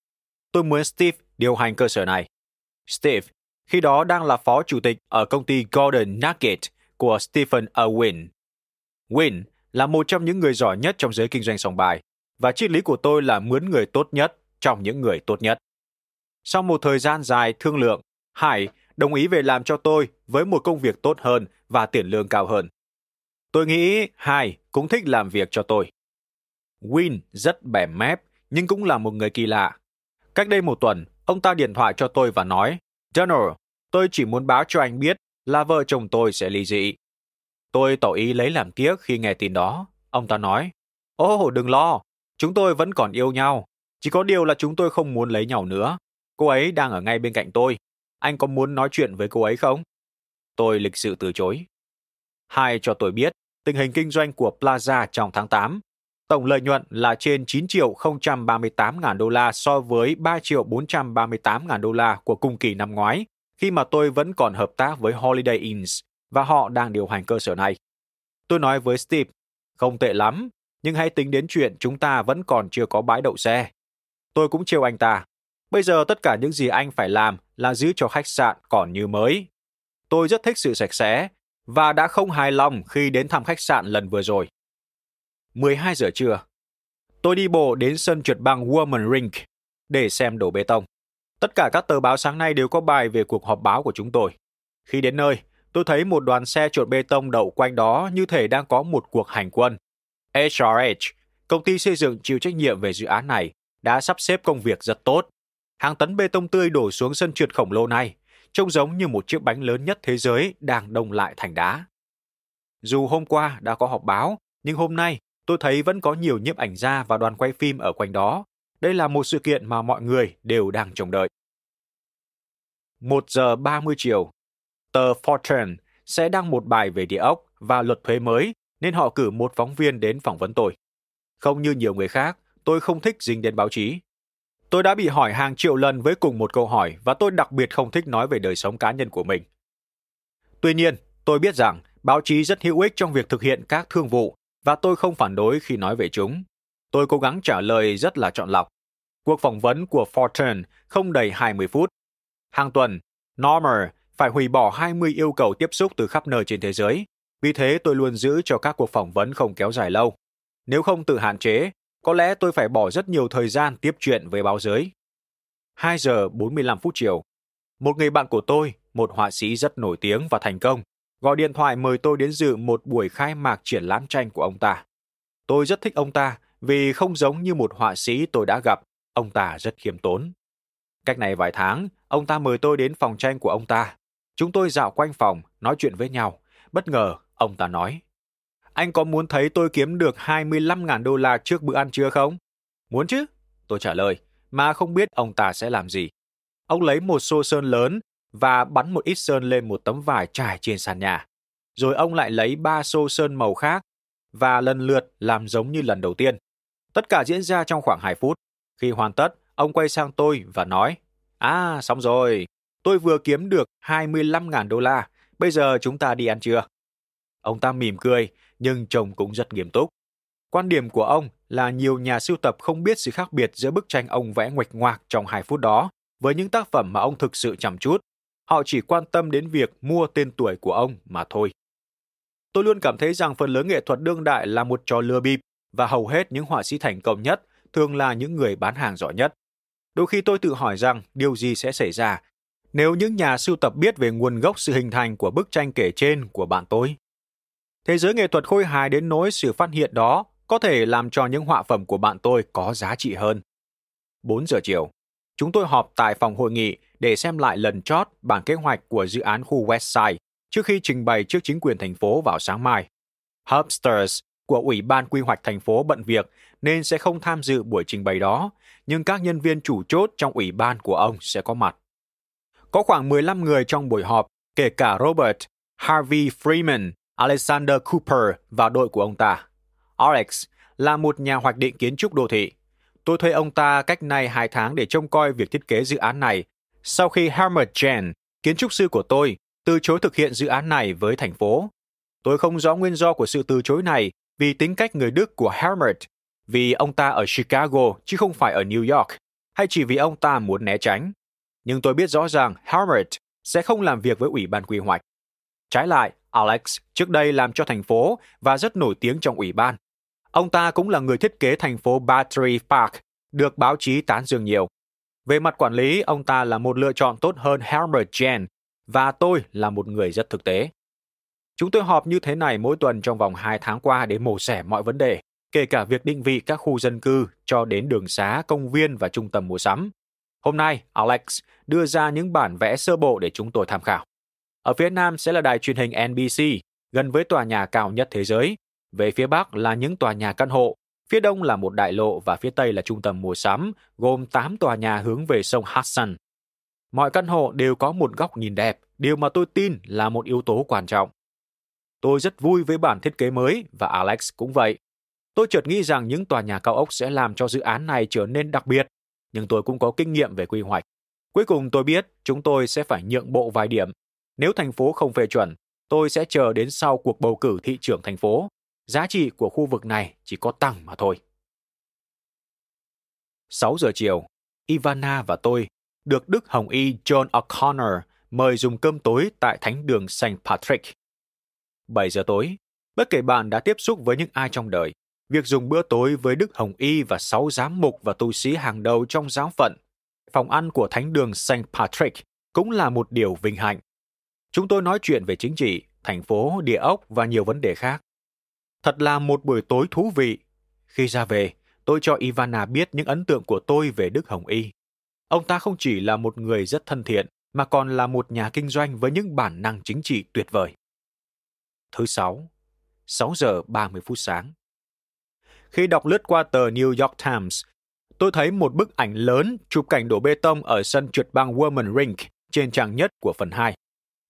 Tôi muốn Steve điều hành cơ sở này. Steve khi đó đang là phó chủ tịch ở công ty Golden Nugget của Stephen Irwin. Win là một trong những người giỏi nhất trong giới kinh doanh sòng bài và triết lý của tôi là mướn người tốt nhất trong những người tốt nhất. Sau một thời gian dài thương lượng, Hải đồng ý về làm cho tôi với một công việc tốt hơn và tiền lương cao hơn. Tôi nghĩ Hải cũng thích làm việc cho tôi. Win rất bẻ mép, nhưng cũng là một người kỳ lạ. Cách đây một tuần, ông ta điện thoại cho tôi và nói, Donald, tôi chỉ muốn báo cho anh biết là vợ chồng tôi sẽ ly dị. Tôi tỏ ý lấy làm tiếc khi nghe tin đó. Ông ta nói, Ồ, oh, đừng lo, chúng tôi vẫn còn yêu nhau. Chỉ có điều là chúng tôi không muốn lấy nhau nữa. Cô ấy đang ở ngay bên cạnh tôi. Anh có muốn nói chuyện với cô ấy không? Tôi lịch sự từ chối. Hai cho tôi biết tình hình kinh doanh của Plaza trong tháng 8 Tổng lợi nhuận là trên 9 triệu 038 ngàn đô la so với 3 triệu 438 ngàn đô la của cùng kỳ năm ngoái, khi mà tôi vẫn còn hợp tác với Holiday Inns và họ đang điều hành cơ sở này. Tôi nói với Steve, không tệ lắm, nhưng hãy tính đến chuyện chúng ta vẫn còn chưa có bãi đậu xe. Tôi cũng trêu anh ta. Bây giờ tất cả những gì anh phải làm là giữ cho khách sạn còn như mới. Tôi rất thích sự sạch sẽ và đã không hài lòng khi đến thăm khách sạn lần vừa rồi. 12 giờ trưa. Tôi đi bộ đến sân trượt băng Woman Rink để xem đổ bê tông. Tất cả các tờ báo sáng nay đều có bài về cuộc họp báo của chúng tôi. Khi đến nơi, tôi thấy một đoàn xe trộn bê tông đậu quanh đó như thể đang có một cuộc hành quân. HRH, công ty xây dựng chịu trách nhiệm về dự án này, đã sắp xếp công việc rất tốt. Hàng tấn bê tông tươi đổ xuống sân trượt khổng lồ này, trông giống như một chiếc bánh lớn nhất thế giới đang đông lại thành đá. Dù hôm qua đã có họp báo, nhưng hôm nay tôi thấy vẫn có nhiều nhiếp ảnh gia và đoàn quay phim ở quanh đó. Đây là một sự kiện mà mọi người đều đang trông đợi. 1 giờ 30 chiều, tờ Fortune sẽ đăng một bài về địa ốc và luật thuế mới nên họ cử một phóng viên đến phỏng vấn tôi. Không như nhiều người khác, tôi không thích dính đến báo chí. Tôi đã bị hỏi hàng triệu lần với cùng một câu hỏi và tôi đặc biệt không thích nói về đời sống cá nhân của mình. Tuy nhiên, tôi biết rằng báo chí rất hữu ích trong việc thực hiện các thương vụ và tôi không phản đối khi nói về chúng. Tôi cố gắng trả lời rất là chọn lọc. Cuộc phỏng vấn của Fortune không đầy 20 phút. Hàng tuần, Normer phải hủy bỏ 20 yêu cầu tiếp xúc từ khắp nơi trên thế giới. Vì thế tôi luôn giữ cho các cuộc phỏng vấn không kéo dài lâu. Nếu không tự hạn chế, có lẽ tôi phải bỏ rất nhiều thời gian tiếp chuyện với báo giới. 2 giờ 45 phút chiều. Một người bạn của tôi, một họa sĩ rất nổi tiếng và thành công, gọi điện thoại mời tôi đến dự một buổi khai mạc triển lãm tranh của ông ta. Tôi rất thích ông ta vì không giống như một họa sĩ tôi đã gặp, ông ta rất khiêm tốn. Cách này vài tháng, ông ta mời tôi đến phòng tranh của ông ta. Chúng tôi dạo quanh phòng, nói chuyện với nhau. Bất ngờ, ông ta nói, Anh có muốn thấy tôi kiếm được 25.000 đô la trước bữa ăn trưa không? Muốn chứ? Tôi trả lời, mà không biết ông ta sẽ làm gì. Ông lấy một xô sơn lớn và bắn một ít sơn lên một tấm vải trải trên sàn nhà. Rồi ông lại lấy ba xô sơn màu khác và lần lượt làm giống như lần đầu tiên. Tất cả diễn ra trong khoảng 2 phút. Khi hoàn tất, ông quay sang tôi và nói, À, xong rồi, tôi vừa kiếm được 25.000 đô la, bây giờ chúng ta đi ăn trưa. Ông ta mỉm cười, nhưng chồng cũng rất nghiêm túc. Quan điểm của ông là nhiều nhà sưu tập không biết sự khác biệt giữa bức tranh ông vẽ ngoạch ngoạc trong 2 phút đó với những tác phẩm mà ông thực sự chăm chút. Họ chỉ quan tâm đến việc mua tên tuổi của ông mà thôi. Tôi luôn cảm thấy rằng phần lớn nghệ thuật đương đại là một trò lừa bịp và hầu hết những họa sĩ thành công nhất thường là những người bán hàng giỏi nhất. Đôi khi tôi tự hỏi rằng điều gì sẽ xảy ra nếu những nhà sưu tập biết về nguồn gốc sự hình thành của bức tranh kể trên của bạn tôi. Thế giới nghệ thuật khôi hài đến nỗi sự phát hiện đó có thể làm cho những họa phẩm của bạn tôi có giá trị hơn. 4 giờ chiều, chúng tôi họp tại phòng hội nghị để xem lại lần chót bản kế hoạch của dự án khu Westside trước khi trình bày trước chính quyền thành phố vào sáng mai. Hubsters của Ủy ban Quy hoạch thành phố bận việc nên sẽ không tham dự buổi trình bày đó, nhưng các nhân viên chủ chốt trong ủy ban của ông sẽ có mặt. Có khoảng 15 người trong buổi họp, kể cả Robert, Harvey Freeman, Alexander Cooper và đội của ông ta. Alex là một nhà hoạch định kiến trúc đô thị. Tôi thuê ông ta cách nay 2 tháng để trông coi việc thiết kế dự án này, sau khi Helmut Jen, kiến trúc sư của tôi, từ chối thực hiện dự án này với thành phố. Tôi không rõ nguyên do của sự từ chối này vì tính cách người Đức của Helmut, vì ông ta ở Chicago chứ không phải ở New York, hay chỉ vì ông ta muốn né tránh. Nhưng tôi biết rõ ràng Helmut sẽ không làm việc với Ủy ban quy hoạch. Trái lại, Alex trước đây làm cho thành phố và rất nổi tiếng trong ủy ban. Ông ta cũng là người thiết kế thành phố Battery Park, được báo chí tán dương nhiều. Về mặt quản lý, ông ta là một lựa chọn tốt hơn Helmut Jen và tôi là một người rất thực tế. Chúng tôi họp như thế này mỗi tuần trong vòng 2 tháng qua để mổ xẻ mọi vấn đề, kể cả việc định vị các khu dân cư cho đến đường xá, công viên và trung tâm mua sắm. Hôm nay, Alex đưa ra những bản vẽ sơ bộ để chúng tôi tham khảo. Ở phía nam sẽ là đài truyền hình NBC, gần với tòa nhà cao nhất thế giới. Về phía bắc là những tòa nhà căn hộ, phía đông là một đại lộ và phía tây là trung tâm mua sắm, gồm 8 tòa nhà hướng về sông Hudson. Mọi căn hộ đều có một góc nhìn đẹp, điều mà tôi tin là một yếu tố quan trọng. Tôi rất vui với bản thiết kế mới và Alex cũng vậy. Tôi chợt nghĩ rằng những tòa nhà cao ốc sẽ làm cho dự án này trở nên đặc biệt, nhưng tôi cũng có kinh nghiệm về quy hoạch. Cuối cùng tôi biết chúng tôi sẽ phải nhượng bộ vài điểm. Nếu thành phố không phê chuẩn, tôi sẽ chờ đến sau cuộc bầu cử thị trưởng thành phố. Giá trị của khu vực này chỉ có tăng mà thôi. 6 giờ chiều, Ivana và tôi được Đức Hồng Y John O'Connor mời dùng cơm tối tại thánh đường St. Patrick. 7 giờ tối, bất kể bạn đã tiếp xúc với những ai trong đời, việc dùng bữa tối với Đức Hồng Y và sáu giám mục và tu sĩ hàng đầu trong giáo phận, phòng ăn của thánh đường St. Patrick cũng là một điều vinh hạnh. Chúng tôi nói chuyện về chính trị, thành phố, địa ốc và nhiều vấn đề khác. Thật là một buổi tối thú vị. Khi ra về, tôi cho Ivana biết những ấn tượng của tôi về Đức Hồng Y. Ông ta không chỉ là một người rất thân thiện, mà còn là một nhà kinh doanh với những bản năng chính trị tuyệt vời. Thứ sáu, 6 giờ 30 phút sáng. Khi đọc lướt qua tờ New York Times, tôi thấy một bức ảnh lớn chụp cảnh đổ bê tông ở sân trượt băng Woman Rink trên trang nhất của phần 2.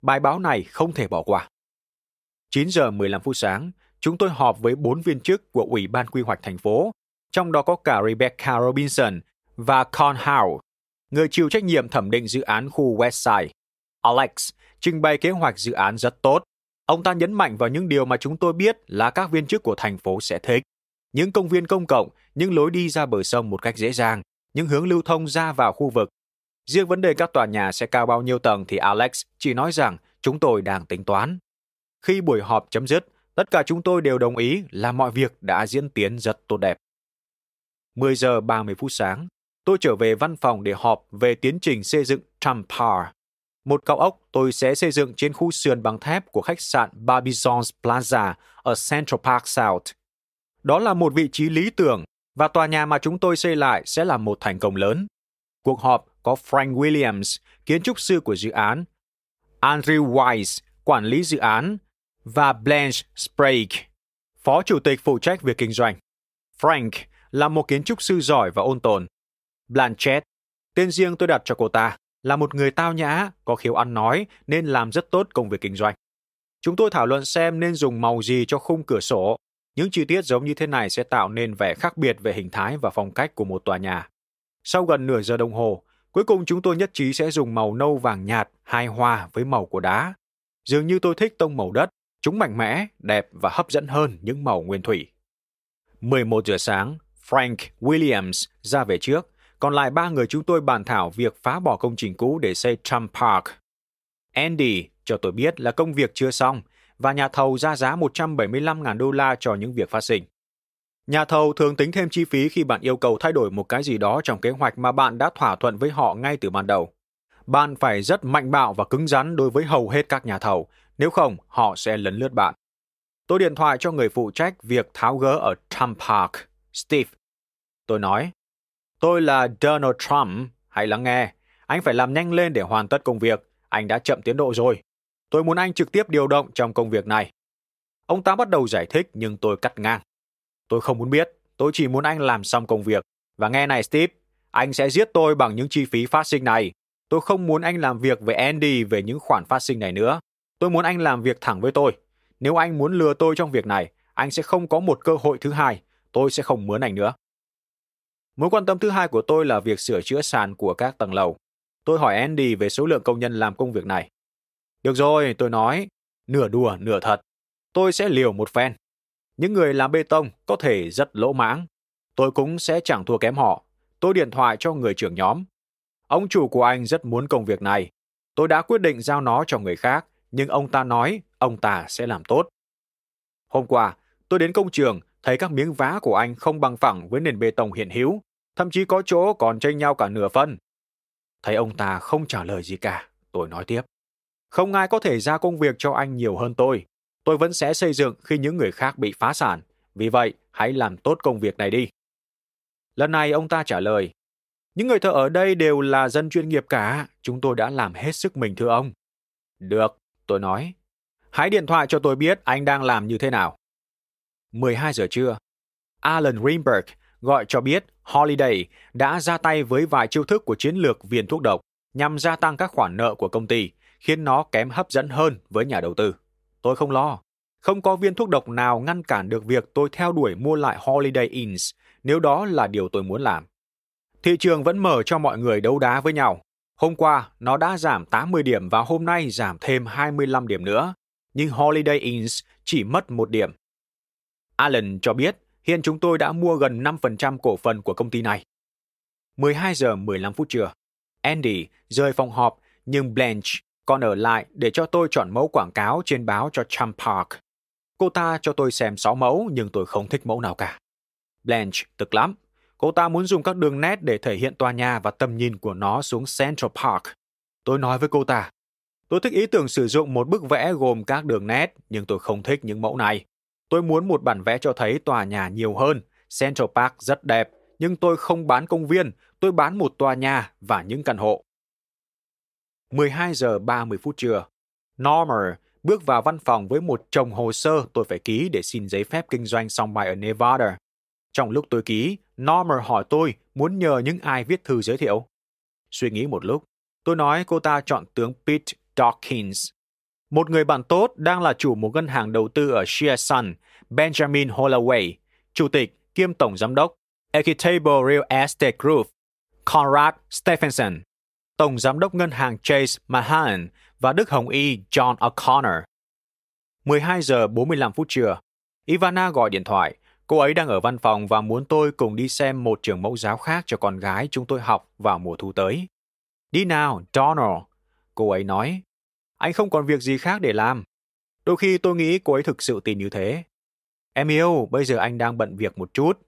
Bài báo này không thể bỏ qua. 9 giờ 15 phút sáng, chúng tôi họp với bốn viên chức của Ủy ban Quy hoạch thành phố, trong đó có cả Rebecca Robinson và Con Howe, người chịu trách nhiệm thẩm định dự án khu Westside. Alex trình bày kế hoạch dự án rất tốt. Ông ta nhấn mạnh vào những điều mà chúng tôi biết là các viên chức của thành phố sẽ thích. Những công viên công cộng, những lối đi ra bờ sông một cách dễ dàng, những hướng lưu thông ra vào khu vực. Riêng vấn đề các tòa nhà sẽ cao bao nhiêu tầng thì Alex chỉ nói rằng chúng tôi đang tính toán. Khi buổi họp chấm dứt, tất cả chúng tôi đều đồng ý là mọi việc đã diễn tiến rất tốt đẹp. 10 giờ 30 phút sáng, tôi trở về văn phòng để họp về tiến trình xây dựng Trump Park, một cao ốc tôi sẽ xây dựng trên khu sườn bằng thép của khách sạn Barbizons Plaza ở Central Park South. Đó là một vị trí lý tưởng và tòa nhà mà chúng tôi xây lại sẽ là một thành công lớn. Cuộc họp có Frank Williams, kiến trúc sư của dự án, Andrew Wise, quản lý dự án, và Blanche Sprague, phó chủ tịch phụ trách việc kinh doanh. Frank là một kiến trúc sư giỏi và ôn tồn. Blanchett, tên riêng tôi đặt cho cô ta, là một người tao nhã, có khiếu ăn nói nên làm rất tốt công việc kinh doanh. Chúng tôi thảo luận xem nên dùng màu gì cho khung cửa sổ. Những chi tiết giống như thế này sẽ tạo nên vẻ khác biệt về hình thái và phong cách của một tòa nhà. Sau gần nửa giờ đồng hồ, cuối cùng chúng tôi nhất trí sẽ dùng màu nâu vàng nhạt hai hoa với màu của đá. Dường như tôi thích tông màu đất, chúng mạnh mẽ, đẹp và hấp dẫn hơn những màu nguyên thủy. 11 giờ sáng, Frank Williams ra về trước, còn lại ba người chúng tôi bàn thảo việc phá bỏ công trình cũ để xây Trump Park. Andy cho tôi biết là công việc chưa xong và nhà thầu ra giá 175.000 đô la cho những việc phát sinh. Nhà thầu thường tính thêm chi phí khi bạn yêu cầu thay đổi một cái gì đó trong kế hoạch mà bạn đã thỏa thuận với họ ngay từ ban đầu. Bạn phải rất mạnh bạo và cứng rắn đối với hầu hết các nhà thầu, nếu không họ sẽ lấn lướt bạn. Tôi điện thoại cho người phụ trách việc tháo gỡ ở Trump Park, Steve. Tôi nói, Tôi là Donald Trump, hãy lắng nghe. Anh phải làm nhanh lên để hoàn tất công việc. Anh đã chậm tiến độ rồi. Tôi muốn anh trực tiếp điều động trong công việc này. Ông ta bắt đầu giải thích nhưng tôi cắt ngang. Tôi không muốn biết. Tôi chỉ muốn anh làm xong công việc. Và nghe này Steve, anh sẽ giết tôi bằng những chi phí phát sinh này. Tôi không muốn anh làm việc với Andy về những khoản phát sinh này nữa. Tôi muốn anh làm việc thẳng với tôi. Nếu anh muốn lừa tôi trong việc này, anh sẽ không có một cơ hội thứ hai. Tôi sẽ không mướn anh nữa. Mối quan tâm thứ hai của tôi là việc sửa chữa sàn của các tầng lầu. Tôi hỏi Andy về số lượng công nhân làm công việc này. Được rồi, tôi nói, nửa đùa, nửa thật. Tôi sẽ liều một phen. Những người làm bê tông có thể rất lỗ mãng. Tôi cũng sẽ chẳng thua kém họ. Tôi điện thoại cho người trưởng nhóm. Ông chủ của anh rất muốn công việc này. Tôi đã quyết định giao nó cho người khác, nhưng ông ta nói ông ta sẽ làm tốt. Hôm qua, tôi đến công trường thấy các miếng vá của anh không bằng phẳng với nền bê tông hiện hữu, thậm chí có chỗ còn chênh nhau cả nửa phân. Thấy ông ta không trả lời gì cả, tôi nói tiếp. Không ai có thể ra công việc cho anh nhiều hơn tôi. Tôi vẫn sẽ xây dựng khi những người khác bị phá sản. Vì vậy, hãy làm tốt công việc này đi. Lần này ông ta trả lời, những người thợ ở đây đều là dân chuyên nghiệp cả, chúng tôi đã làm hết sức mình thưa ông. Được, tôi nói. Hãy điện thoại cho tôi biết anh đang làm như thế nào. 12 giờ trưa, Alan Greenberg gọi cho biết Holiday đã ra tay với vài chiêu thức của chiến lược viên thuốc độc nhằm gia tăng các khoản nợ của công ty, khiến nó kém hấp dẫn hơn với nhà đầu tư. Tôi không lo. Không có viên thuốc độc nào ngăn cản được việc tôi theo đuổi mua lại Holiday Inns nếu đó là điều tôi muốn làm. Thị trường vẫn mở cho mọi người đấu đá với nhau. Hôm qua, nó đã giảm 80 điểm và hôm nay giảm thêm 25 điểm nữa. Nhưng Holiday Inns chỉ mất một điểm. Allen cho biết hiện chúng tôi đã mua gần 5% cổ phần của công ty này. 12 giờ 15 phút trưa, Andy rời phòng họp nhưng Blanche còn ở lại để cho tôi chọn mẫu quảng cáo trên báo cho Trump Park. Cô ta cho tôi xem 6 mẫu nhưng tôi không thích mẫu nào cả. Blanche tức lắm. Cô ta muốn dùng các đường nét để thể hiện tòa nhà và tầm nhìn của nó xuống Central Park. Tôi nói với cô ta, tôi thích ý tưởng sử dụng một bức vẽ gồm các đường nét nhưng tôi không thích những mẫu này. Tôi muốn một bản vẽ cho thấy tòa nhà nhiều hơn. Central Park rất đẹp, nhưng tôi không bán công viên, tôi bán một tòa nhà và những căn hộ. 12 giờ 30 phút trưa, Normer bước vào văn phòng với một chồng hồ sơ tôi phải ký để xin giấy phép kinh doanh song bài ở Nevada. Trong lúc tôi ký, Normer hỏi tôi muốn nhờ những ai viết thư giới thiệu. Suy nghĩ một lúc, tôi nói cô ta chọn tướng Pete Dawkins, một người bạn tốt đang là chủ một ngân hàng đầu tư ở Shearson, Benjamin Holloway, chủ tịch kiêm tổng giám đốc Equitable Real Estate Group, Conrad Stephenson, tổng giám đốc ngân hàng Chase mahan và Đức Hồng Y John O'Connor. 12 giờ 45 phút trưa, Ivana gọi điện thoại. Cô ấy đang ở văn phòng và muốn tôi cùng đi xem một trường mẫu giáo khác cho con gái chúng tôi học vào mùa thu tới. Đi nào, Donald. Cô ấy nói, anh không còn việc gì khác để làm. Đôi khi tôi nghĩ cô ấy thực sự tin như thế. Em yêu, bây giờ anh đang bận việc một chút.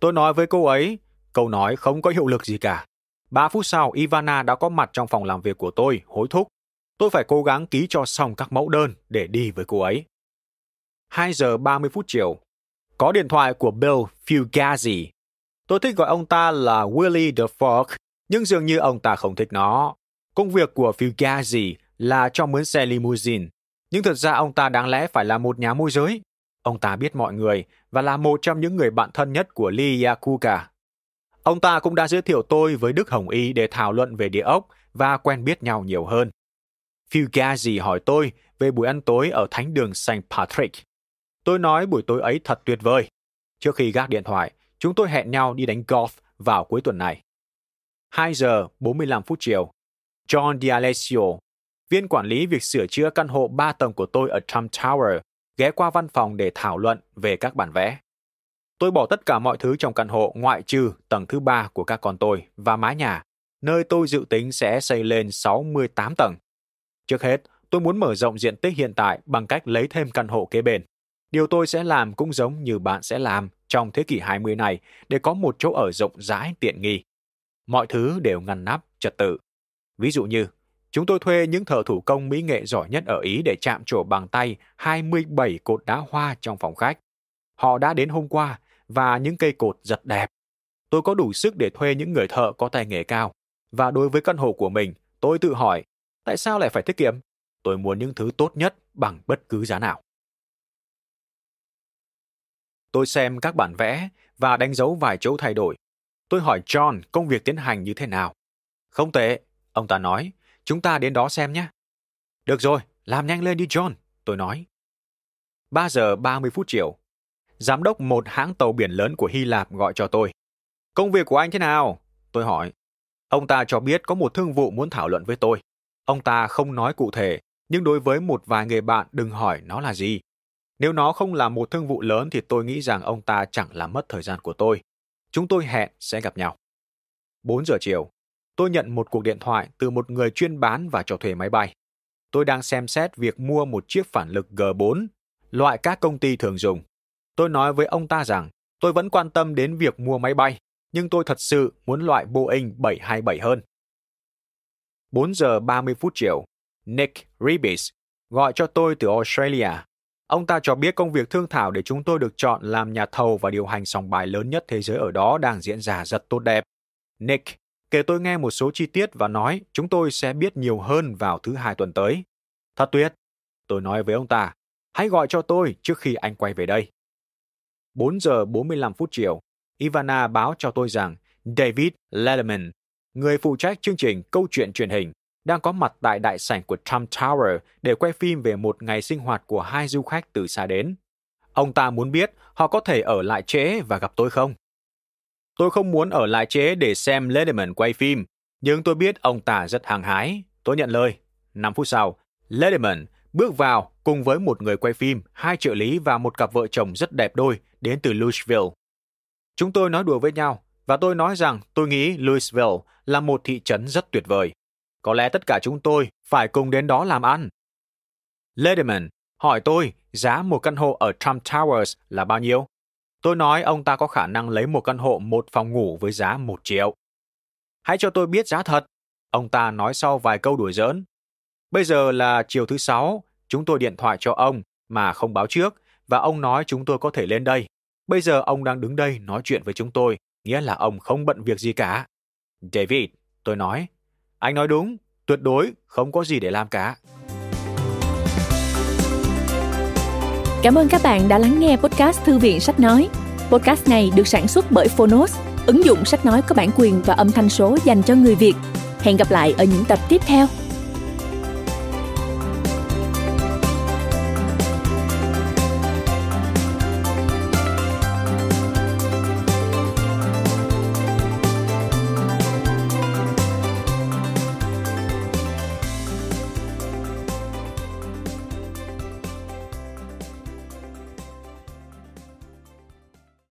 Tôi nói với cô ấy, câu nói không có hiệu lực gì cả. Ba phút sau, Ivana đã có mặt trong phòng làm việc của tôi, hối thúc. Tôi phải cố gắng ký cho xong các mẫu đơn để đi với cô ấy. 2 giờ 30 phút chiều, có điện thoại của Bill Fugazi. Tôi thích gọi ông ta là Willie the Fork, nhưng dường như ông ta không thích nó. Công việc của Fugazi là cho mướn xe limousine, nhưng thật ra ông ta đáng lẽ phải là một nhà môi giới. Ông ta biết mọi người và là một trong những người bạn thân nhất của Lee Yakuka. Ông ta cũng đã giới thiệu tôi với Đức Hồng Y để thảo luận về địa ốc và quen biết nhau nhiều hơn. Fugazi hỏi tôi về buổi ăn tối ở thánh đường St. Patrick. Tôi nói buổi tối ấy thật tuyệt vời. Trước khi gác điện thoại, chúng tôi hẹn nhau đi đánh golf vào cuối tuần này. 2 giờ 45 phút chiều, John D'Alessio, viên quản lý việc sửa chữa căn hộ 3 tầng của tôi ở Trump Tower, ghé qua văn phòng để thảo luận về các bản vẽ. Tôi bỏ tất cả mọi thứ trong căn hộ ngoại trừ tầng thứ ba của các con tôi và mái nhà, nơi tôi dự tính sẽ xây lên 68 tầng. Trước hết, tôi muốn mở rộng diện tích hiện tại bằng cách lấy thêm căn hộ kế bên. Điều tôi sẽ làm cũng giống như bạn sẽ làm trong thế kỷ 20 này để có một chỗ ở rộng rãi tiện nghi. Mọi thứ đều ngăn nắp, trật tự. Ví dụ như, chúng tôi thuê những thợ thủ công mỹ nghệ giỏi nhất ở Ý để chạm trổ bằng tay 27 cột đá hoa trong phòng khách. Họ đã đến hôm qua và những cây cột rất đẹp. Tôi có đủ sức để thuê những người thợ có tay nghề cao. Và đối với căn hộ của mình, tôi tự hỏi, tại sao lại phải tiết kiệm? Tôi muốn những thứ tốt nhất bằng bất cứ giá nào. Tôi xem các bản vẽ và đánh dấu vài chỗ thay đổi. Tôi hỏi John công việc tiến hành như thế nào. Không tệ, ông ta nói, chúng ta đến đó xem nhé. Được rồi, làm nhanh lên đi John, tôi nói. 3 giờ 30 phút chiều, giám đốc một hãng tàu biển lớn của Hy Lạp gọi cho tôi. Công việc của anh thế nào? Tôi hỏi. Ông ta cho biết có một thương vụ muốn thảo luận với tôi. Ông ta không nói cụ thể, nhưng đối với một vài người bạn đừng hỏi nó là gì. Nếu nó không là một thương vụ lớn thì tôi nghĩ rằng ông ta chẳng làm mất thời gian của tôi. Chúng tôi hẹn sẽ gặp nhau. 4 giờ chiều, tôi nhận một cuộc điện thoại từ một người chuyên bán và cho thuê máy bay. Tôi đang xem xét việc mua một chiếc phản lực G4, loại các công ty thường dùng. Tôi nói với ông ta rằng tôi vẫn quan tâm đến việc mua máy bay, nhưng tôi thật sự muốn loại Boeing 727 hơn. 4 giờ 30 phút chiều, Nick Ribis gọi cho tôi từ Australia. Ông ta cho biết công việc thương thảo để chúng tôi được chọn làm nhà thầu và điều hành sòng bài lớn nhất thế giới ở đó đang diễn ra rất tốt đẹp. Nick kể tôi nghe một số chi tiết và nói chúng tôi sẽ biết nhiều hơn vào thứ hai tuần tới. Thật tuyệt. Tôi nói với ông ta, hãy gọi cho tôi trước khi anh quay về đây. 4 giờ 45 phút chiều, Ivana báo cho tôi rằng David Letterman, người phụ trách chương trình câu chuyện truyền hình, đang có mặt tại đại sảnh của Trump Tower để quay phim về một ngày sinh hoạt của hai du khách từ xa đến. Ông ta muốn biết họ có thể ở lại trễ và gặp tôi không? Tôi không muốn ở lại trễ để xem Letterman quay phim, nhưng tôi biết ông ta rất hàng hái. Tôi nhận lời. 5 phút sau, Letterman bước vào cùng với một người quay phim, hai trợ lý và một cặp vợ chồng rất đẹp đôi đến từ Louisville. Chúng tôi nói đùa với nhau và tôi nói rằng tôi nghĩ Louisville là một thị trấn rất tuyệt vời. Có lẽ tất cả chúng tôi phải cùng đến đó làm ăn. Lederman hỏi tôi giá một căn hộ ở Trump Towers là bao nhiêu. Tôi nói ông ta có khả năng lấy một căn hộ một phòng ngủ với giá một triệu. Hãy cho tôi biết giá thật. Ông ta nói sau vài câu đùa giỡn. Bây giờ là chiều thứ sáu, chúng tôi điện thoại cho ông mà không báo trước và ông nói chúng tôi có thể lên đây. Bây giờ ông đang đứng đây nói chuyện với chúng tôi nghĩa là ông không bận việc gì cả. David, tôi nói, anh nói đúng, tuyệt đối không có gì để làm cả. Cảm ơn các bạn đã lắng nghe podcast Thư viện Sách Nói. Podcast này được sản xuất bởi Phonos, ứng dụng sách nói có bản quyền và âm thanh số dành cho người Việt. Hẹn gặp lại ở những tập tiếp theo.